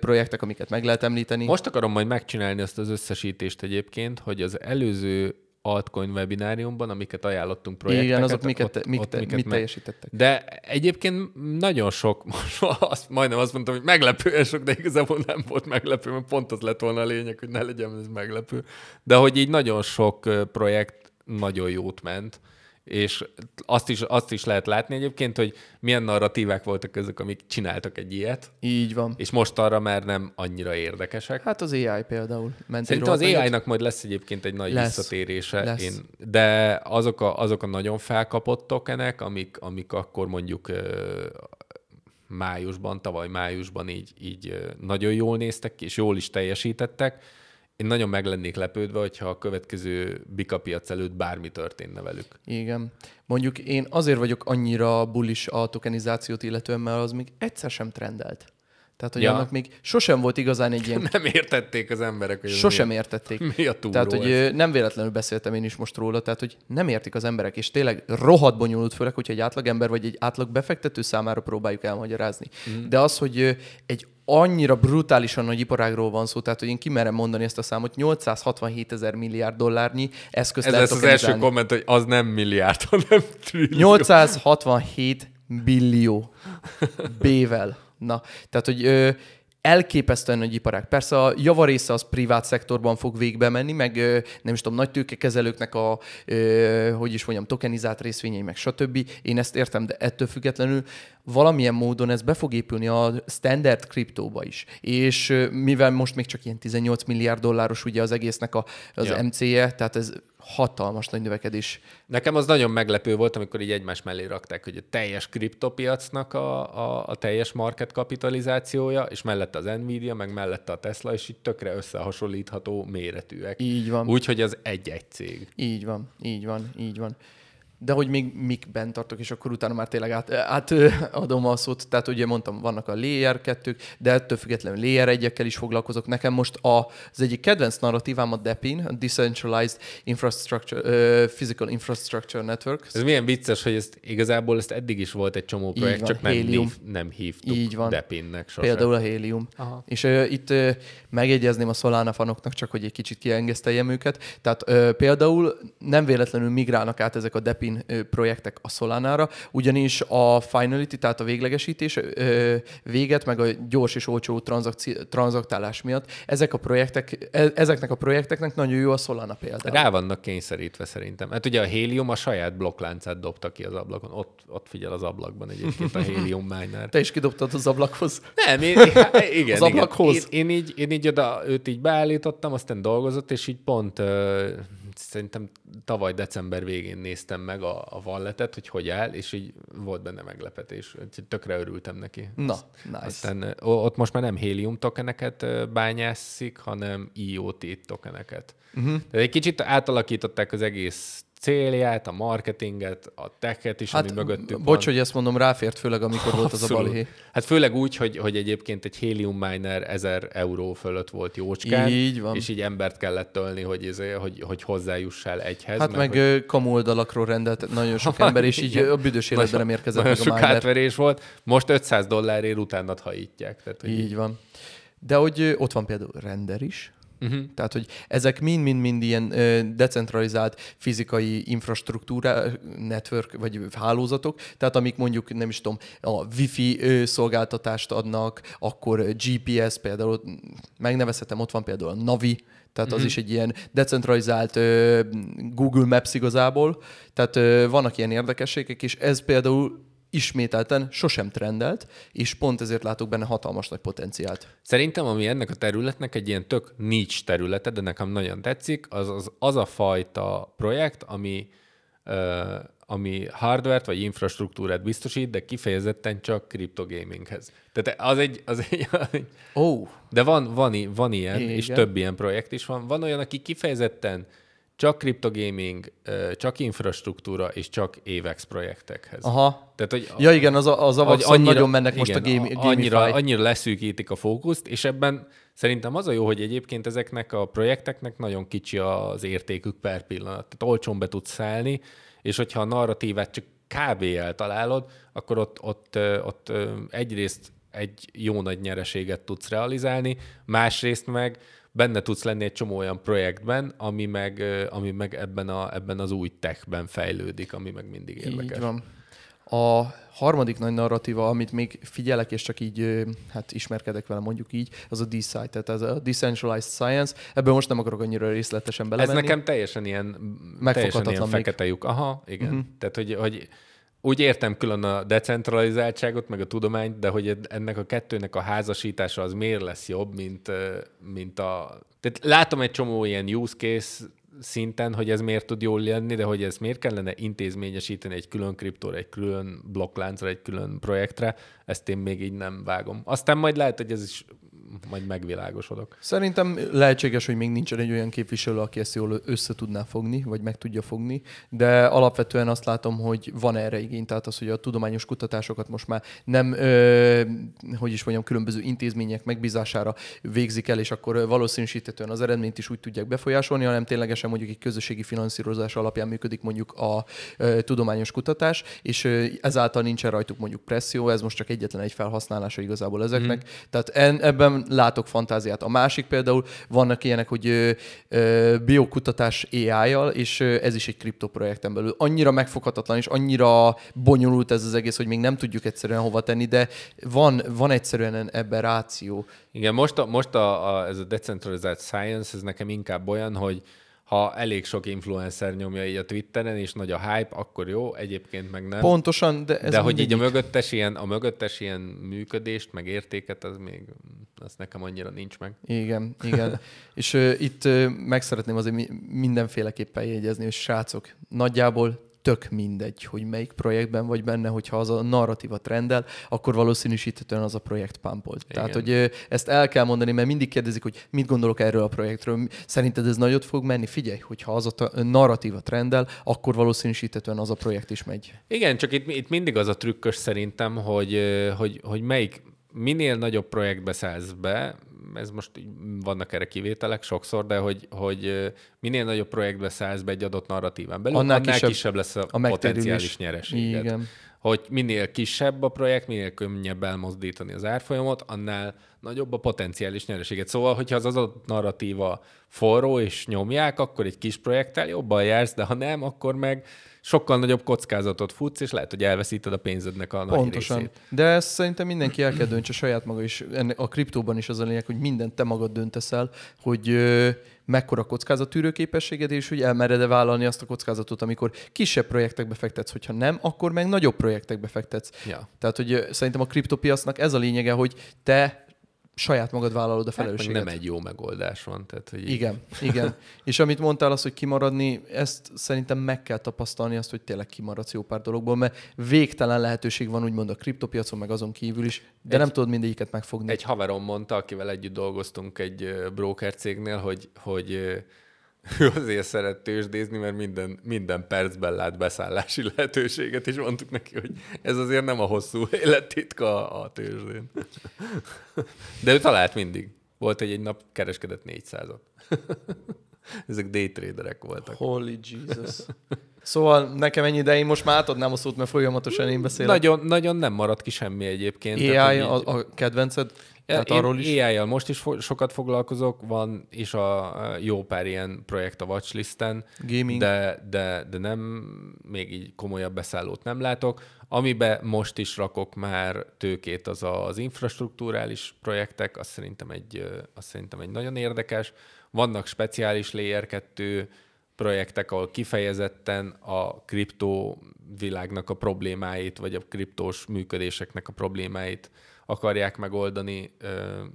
projektek, amiket meg lehet említeni. Most akarom majd megcsinálni azt az összesítést egyébként, hogy az előző altcoin webináriumban, amiket ajánlottunk projekteket. Igen, azok miket, miket, mit teljesítettek. De egyébként nagyon sok, azt, majdnem azt mondtam, hogy meglepően sok, de igazából nem volt meglepő, mert pont az lett volna a lényeg, hogy ne legyen ez meglepő. De hogy így nagyon sok projekt nagyon jót ment, és azt is, azt is lehet látni egyébként, hogy milyen narratívák voltak ezek, amik csináltak egy ilyet, Így van. és most arra már nem annyira érdekesek. Hát az AI például. Ment Szerintem az. AI-nak majd lesz egyébként egy nagy Lesz. visszatérése, Lesz. Én, de azok a, azok a nagyon felkapott tokenek, amik, amik akkor mondjuk májusban, tavaly májusban így, így nagyon jól néztek ki, és jól is teljesítettek, én nagyon meg lennék lepődve, hogyha a következő bika piac előtt bármi történne velük. Igen. Mondjuk én azért vagyok annyira bullish a tokenizációt illetően, mert az még egyszer sem trendelt. Tehát, hogy Ja. annak még sosem volt igazán egy ilyen... Nem értették az emberek, hogy Sosem mi, értették. mi a túró Tehát, hogy ez. nem véletlenül beszéltem én is most róla, tehát, hogy nem értik az emberek, és tényleg rohadt bonyolult, főleg, hogyha egy átlagember vagy egy átlag befektető számára próbáljuk elmagyarázni. Mm. De az, hogy egy annyira brutálisan nagy iparágról van szó, tehát, hogy én kimerem mondani ezt a számot, 867 ezer milliárd dollárnyi eszközt Ez lehet lesz az első komment, hogy az nem milliárd, hanem trillió. 867 billió B-vel. Na, tehát, hogy ö, elképesztően nagy iparág. Persze a javarésze az privát szektorban fog végbe menni, meg nem is tudom, nagy tőkekezelőknek a, hogy is mondjam, tokenizált részvényei, meg stb. Én ezt értem, de ettől függetlenül valamilyen módon ez be fog épülni a standard kriptóba is. És mivel most még csak ilyen 18 milliárd dolláros ugye az egésznek a, az Ja. MC-je, tehát ez hatalmas nagy növekedés. Nekem az nagyon meglepő volt, amikor így egymás mellé rakták, hogy a teljes kriptopiacnak a, a, a teljes market kapitalizációja, és mellette az Nvidia, meg mellette a Tesla, és így tökre összehasonlítható méretűek. Így van. Úgyhogy az egy-egy cég. Így van, így van, így van. De hogy még mikben tartok, és akkor utána már tényleg át, átadom a szót. Tehát ugye mondtam, vannak a layer 2 de ettől függetlenül layer 1 is foglalkozok. Nekem most a, az egyik kedvenc narratívám a DEPIN, a Decentralized Infrastructure, uh, Physical Infrastructure Network. Ez milyen vicces, hogy ezt igazából ezt eddig is volt egy csomó projekt, van, csak nem, Helium. hív, nem hívtuk Így van. Depinnek sosem. Például a Helium. Aha. És uh, itt uh, megjegyezném a Solana fanoknak, csak hogy egy kicsit kiengeszteljem őket. Tehát uh, például nem véletlenül migrálnak át ezek a Depin uh, projektek a Solánára, ugyanis a finality, tehát a véglegesítés véget, meg a gyors és olcsó tranzakci- tranzaktálás miatt, ezek a projektek, e- ezeknek a projekteknek nagyon jó a Solana például. Rá vannak kényszerítve szerintem. Hát ugye a Helium a saját blokkláncát dobta ki az ablakon. Ott, ott figyel az ablakban egyébként a Helium miner. Te is kidobtad az ablakhoz. Nem, én, hát igen, Az ablakhoz. Igen. Én, én, így, én így oda őt így beállítottam, aztán dolgozott, és így pont szerintem tavaly december végén néztem meg a, a valletet, hogy hogy áll, és így volt benne meglepetés. Úgyhogy tökre örültem neki. Na, nice. Aztán ott most már nem Helium tokeneket bányászik, hanem IoT tokeneket. Uh-huh. Tehát egy kicsit átalakították az egész célját, a marketinget, a techet is, hát, ami mögöttük Bocs, van. hogy ezt mondom, ráfért főleg, amikor volt az a Abszolút. balhé. Hát főleg úgy, hogy, hogy egyébként egy helium miner 1000 euró fölött volt jócskán, Így van. és így embert kellett tölni, hogy, izé, hogy, hogy hozzájussál egyhez. Hát meg hogy... hogy... kamu oldalakról rendelt nagyon sok ember, és így a büdös életben nem érkezett Nagyon meg a sok miner. átverés volt. Most 500 dollárért utánad hajítják. Tehát, hogy Így van. De hogy ott van például render is, Uh-huh. tehát, hogy ezek mind-mind-mind ilyen ö, decentralizált fizikai infrastruktúra, network vagy hálózatok, tehát amik mondjuk, nem is tudom, a wifi ö, szolgáltatást adnak, akkor GPS például, megnevezhetem, ott van például a Navi, tehát az Mhm. is egy ilyen decentralizált ö, Google Maps igazából, tehát ö, vannak ilyen érdekességek, és ez például ismételten sosem trendelt, és pont ezért látok benne hatalmas nagy potenciált. Szerintem, ami ennek a területnek egy ilyen tök niche területe, de nekem nagyon tetszik, az az, az a fajta projekt, ami, ö, ami hardware vagy infrastruktúrát biztosít, de kifejezetten csak kriptogaminghez. Tehát az egy, az egy, az egy oh, de van, van, van ilyen, Igen. és több ilyen projekt is van. Van olyan, aki kifejezetten csak kriptogaming, csak infrastruktúra és csak AVEX projektekhez. aha. Tehát, hogy Ja igen, az az a hogy vakszon nagyon mennek most a igen, game, gamify. annyira, annyira leszűkítik a fókuszt, és ebben szerintem az a jó, hogy egyébként ezeknek a projekteknek nagyon kicsi az értékük per pillanat. Tehát olcsón be tudsz szállni, és hogyha a narratívát csak kb. eltalálod, akkor ott, ott, ott ö, egyrészt egy jó nagy nyereséget tudsz realizálni, másrészt meg benne tudsz lenni egy csomó olyan projektben, ami meg, ami meg ebben, a, ebben az új techben fejlődik, ami meg mindig érdekes. Így van. A harmadik nagy narratíva, amit még figyelek, és csak így hát ismerkedek vele, mondjuk így, az a DeSci, tehát ez a Decentralized Science. Ebből most nem akarok annyira részletesen Ez belemenni. nekem teljesen ilyen, teljesen ilyen fekete lyuk. Aha, igen. Uh-huh. Tehát, hogy, hogy úgy értem külön a decentralizáltságot, meg a tudományt, de hogy ennek a kettőnek a házasítása az miért lesz jobb, mint, mint a... Tehát látom egy csomó ilyen use case szinten, hogy ez miért tud jól lenni, de hogy ez miért kellene intézményesíteni egy külön kriptóra, egy külön blokkláncra, egy külön projektre, ezt én még így nem vágom. Aztán majd lehet, hogy ez is majd megvilágosodok. Szerintem lehetséges, hogy még nincsen egy olyan képviselő, aki ezt jól össze tudná fogni, vagy meg tudja fogni, de alapvetően azt látom, hogy van erre igény, tehát az, hogy a tudományos kutatásokat most már nem, ö, hogy is mondjam, különböző intézmények megbízására végzik el, és akkor ö, valószínűsíthetően az eredményt is úgy tudják befolyásolni, hanem ténylegesen mondjuk egy közösségi finanszírozás alapján működik mondjuk a ö, tudományos kutatás, és ö, ezáltal nincsen rajtuk mondjuk presszió, ez most csak egyetlen egy felhasználása igazából ezeknek. Mm. Tehát en, ebben látok fantáziát. A másik például vannak ilyenek, hogy biokutatás AI-jal, és ez is egy kriptoprojekten belül. Annyira megfoghatatlan, és annyira bonyolult ez az egész, hogy még nem tudjuk egyszerűen hova tenni, de van, van egyszerűen ebben ráció. Igen, most, a, most a, a, ez a decentralizált science, ez nekem inkább olyan, hogy ha elég sok influencer nyomja így a Twitteren, és nagy a hype, akkor jó, egyébként meg nem. Pontosan, de ez De hogy így a mögöttes ilyen, a mögöttes ilyen működést, meg értéket, az még, az nekem annyira nincs meg. Igen, igen. és uh, itt uh, meg szeretném azért mi- mindenféleképpen jegyezni, hogy srácok, nagyjából tök mindegy, hogy melyik projektben vagy benne, hogyha az a narratíva trendel, akkor valószínűsíthetően az a projekt pumpolt. Tehát, hogy ezt el kell mondani, mert mindig kérdezik, hogy mit gondolok erről a projektről. Szerinted ez nagyot fog menni? Figyelj, hogyha az a narratíva trendel, akkor valószínűsíthetően az a projekt is megy. Igen, csak itt, itt mindig az a trükkös szerintem, hogy, hogy, hogy melyik, minél nagyobb projektbe szállsz be, ez most vannak erre kivételek sokszor, de hogy, hogy minél nagyobb projektbe szállsz be egy adott narratíván belül, Annál annál, kisebb kisebb, lesz a, a potenciális nyereséged. Igen. Hogy minél kisebb a projekt, minél könnyebb elmozdítani az árfolyamot, annál nagyobb a potenciális nyereséget. Szóval, hogyha az adott narratíva forró és nyomják, akkor egy kis projekttel jobban jársz, de ha nem, akkor meg sokkal nagyobb kockázatot futsz, és lehet, hogy elveszíted a pénzednek a nagy Pontosan. részét. De ezt szerintem mindenki el kell döntse saját maga is. Ennek a kriptóban is az a lényeg, hogy mindent te magad döntesz el, hogy mekkora kockázatűrő képességed, és hogy elmered-e vállalni azt a kockázatot, amikor kisebb projektekbe fektetsz, hogyha nem, akkor meg nagyobb projektekbe fektetsz. Ja. Tehát, hogy szerintem a kriptopiacnak ez a lényege, hogy te saját magad vállalod a Hát felelősséget. nem egy jó megoldás van. Tehát, hogy így- Igen, igen. És amit mondtál, az, hogy kimaradni, ezt szerintem meg kell tapasztalni, azt, hogy tényleg kimaradsz jó pár dologból, mert végtelen lehetőség van úgymond a kriptopiacon, meg azon kívül is, de Egy- nem tudod mindegyiket megfogni. Egy haverom mondta, akivel együtt dolgoztunk egy broker cégnél, hogy, hogy ő azért szeret tőzsdézni, mert minden, minden percben lát beszállási lehetőséget, és mondtuk neki, hogy ez azért nem a hosszú élettitka a, tőzsdén. De ő talált mindig. Volt egy, egy nap kereskedett 400-at. Ezek daytraderek voltak. Holy Jesus. Szóval nekem ennyi, de én most már átadnám a szót, mert folyamatosan én beszélek. Nagyon, nagyon nem maradt ki semmi egyébként. AI Tehát, hogy a, így- a kedvenced? Tehát én arról is? AI-jal most is fo- sokat foglalkozok, van is a jó pár ilyen projekt a watchlisten, Gaming. de, de, de nem, még így komolyabb beszállót nem látok. Amiben most is rakok már tőkét, az a- az infrastruktúrális projektek, azt szerintem egy, ö, azt szerintem egy nagyon érdekes. Vannak speciális Layer 2 projektek, ahol kifejezetten a kriptó világnak a problémáit, vagy a kriptós működéseknek a problémáit akarják megoldani,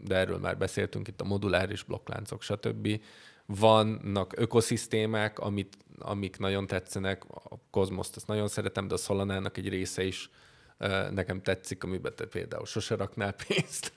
de erről már beszéltünk itt a moduláris blokkláncok, stb. Vannak ökoszisztémák, amit, amik nagyon tetszenek, a Cosmos-t azt nagyon szeretem, de a Solanának egy része is nekem tetszik, amiben te például sose raknál pénzt.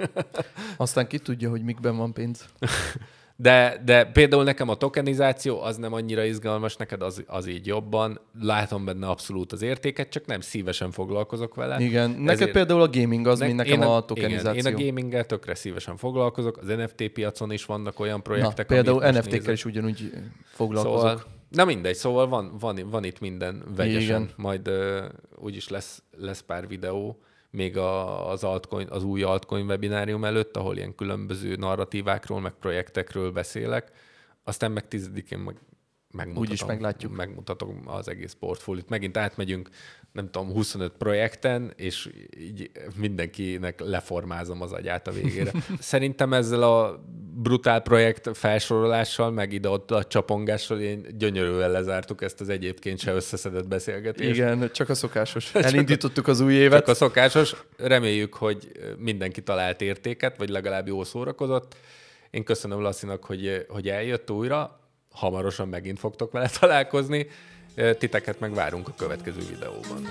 Aztán ki tudja, hogy mikben van pénz. De, de például nekem a tokenizáció az nem annyira izgalmas, neked az, az így jobban. Látom benne abszolút az értéket, csak nem szívesen foglalkozok vele. Igen. Neked Ezért- például a gaming az, Ne- mint nekem én a tokenizáció. Igen, én a gaminggel tökre szívesen foglalkozok, az NFT piacon is vannak olyan Na, projektek, például amit most NFT-kkel is ugyanúgy foglalkozok. Szóval, na mindegy, szóval van, van, van itt minden vegyesen. Igen. Majd uh, úgyis lesz, lesz pár videó, még a, az, altcoin, az új altcoin webinárium előtt, ahol ilyen különböző narratívákról, meg projektekről beszélek. Aztán meg tizedikén meg megmutatom, Úgyis meglátjuk. megmutatom az egész portfóliót. Megint átmegyünk, nem tudom, 25 projekten, és így mindenkinek leformázom az agyát a végére. Szerintem ezzel a brutál projekt felsorolással, meg ide-ott a csapongással én gyönyörűen lezártuk ezt az egyébként se összeszedett beszélgetést. Igen, csak a szokásos. Elindítottuk az új évet. Csak a szokásos. Reméljük, hogy mindenki talált értéket, vagy legalább jól szórakozott. Én köszönöm Lasszinak, hogy, hogy eljött újra. Hamarosan megint fogtok vele találkozni. Titeket meg várunk a következő videóban.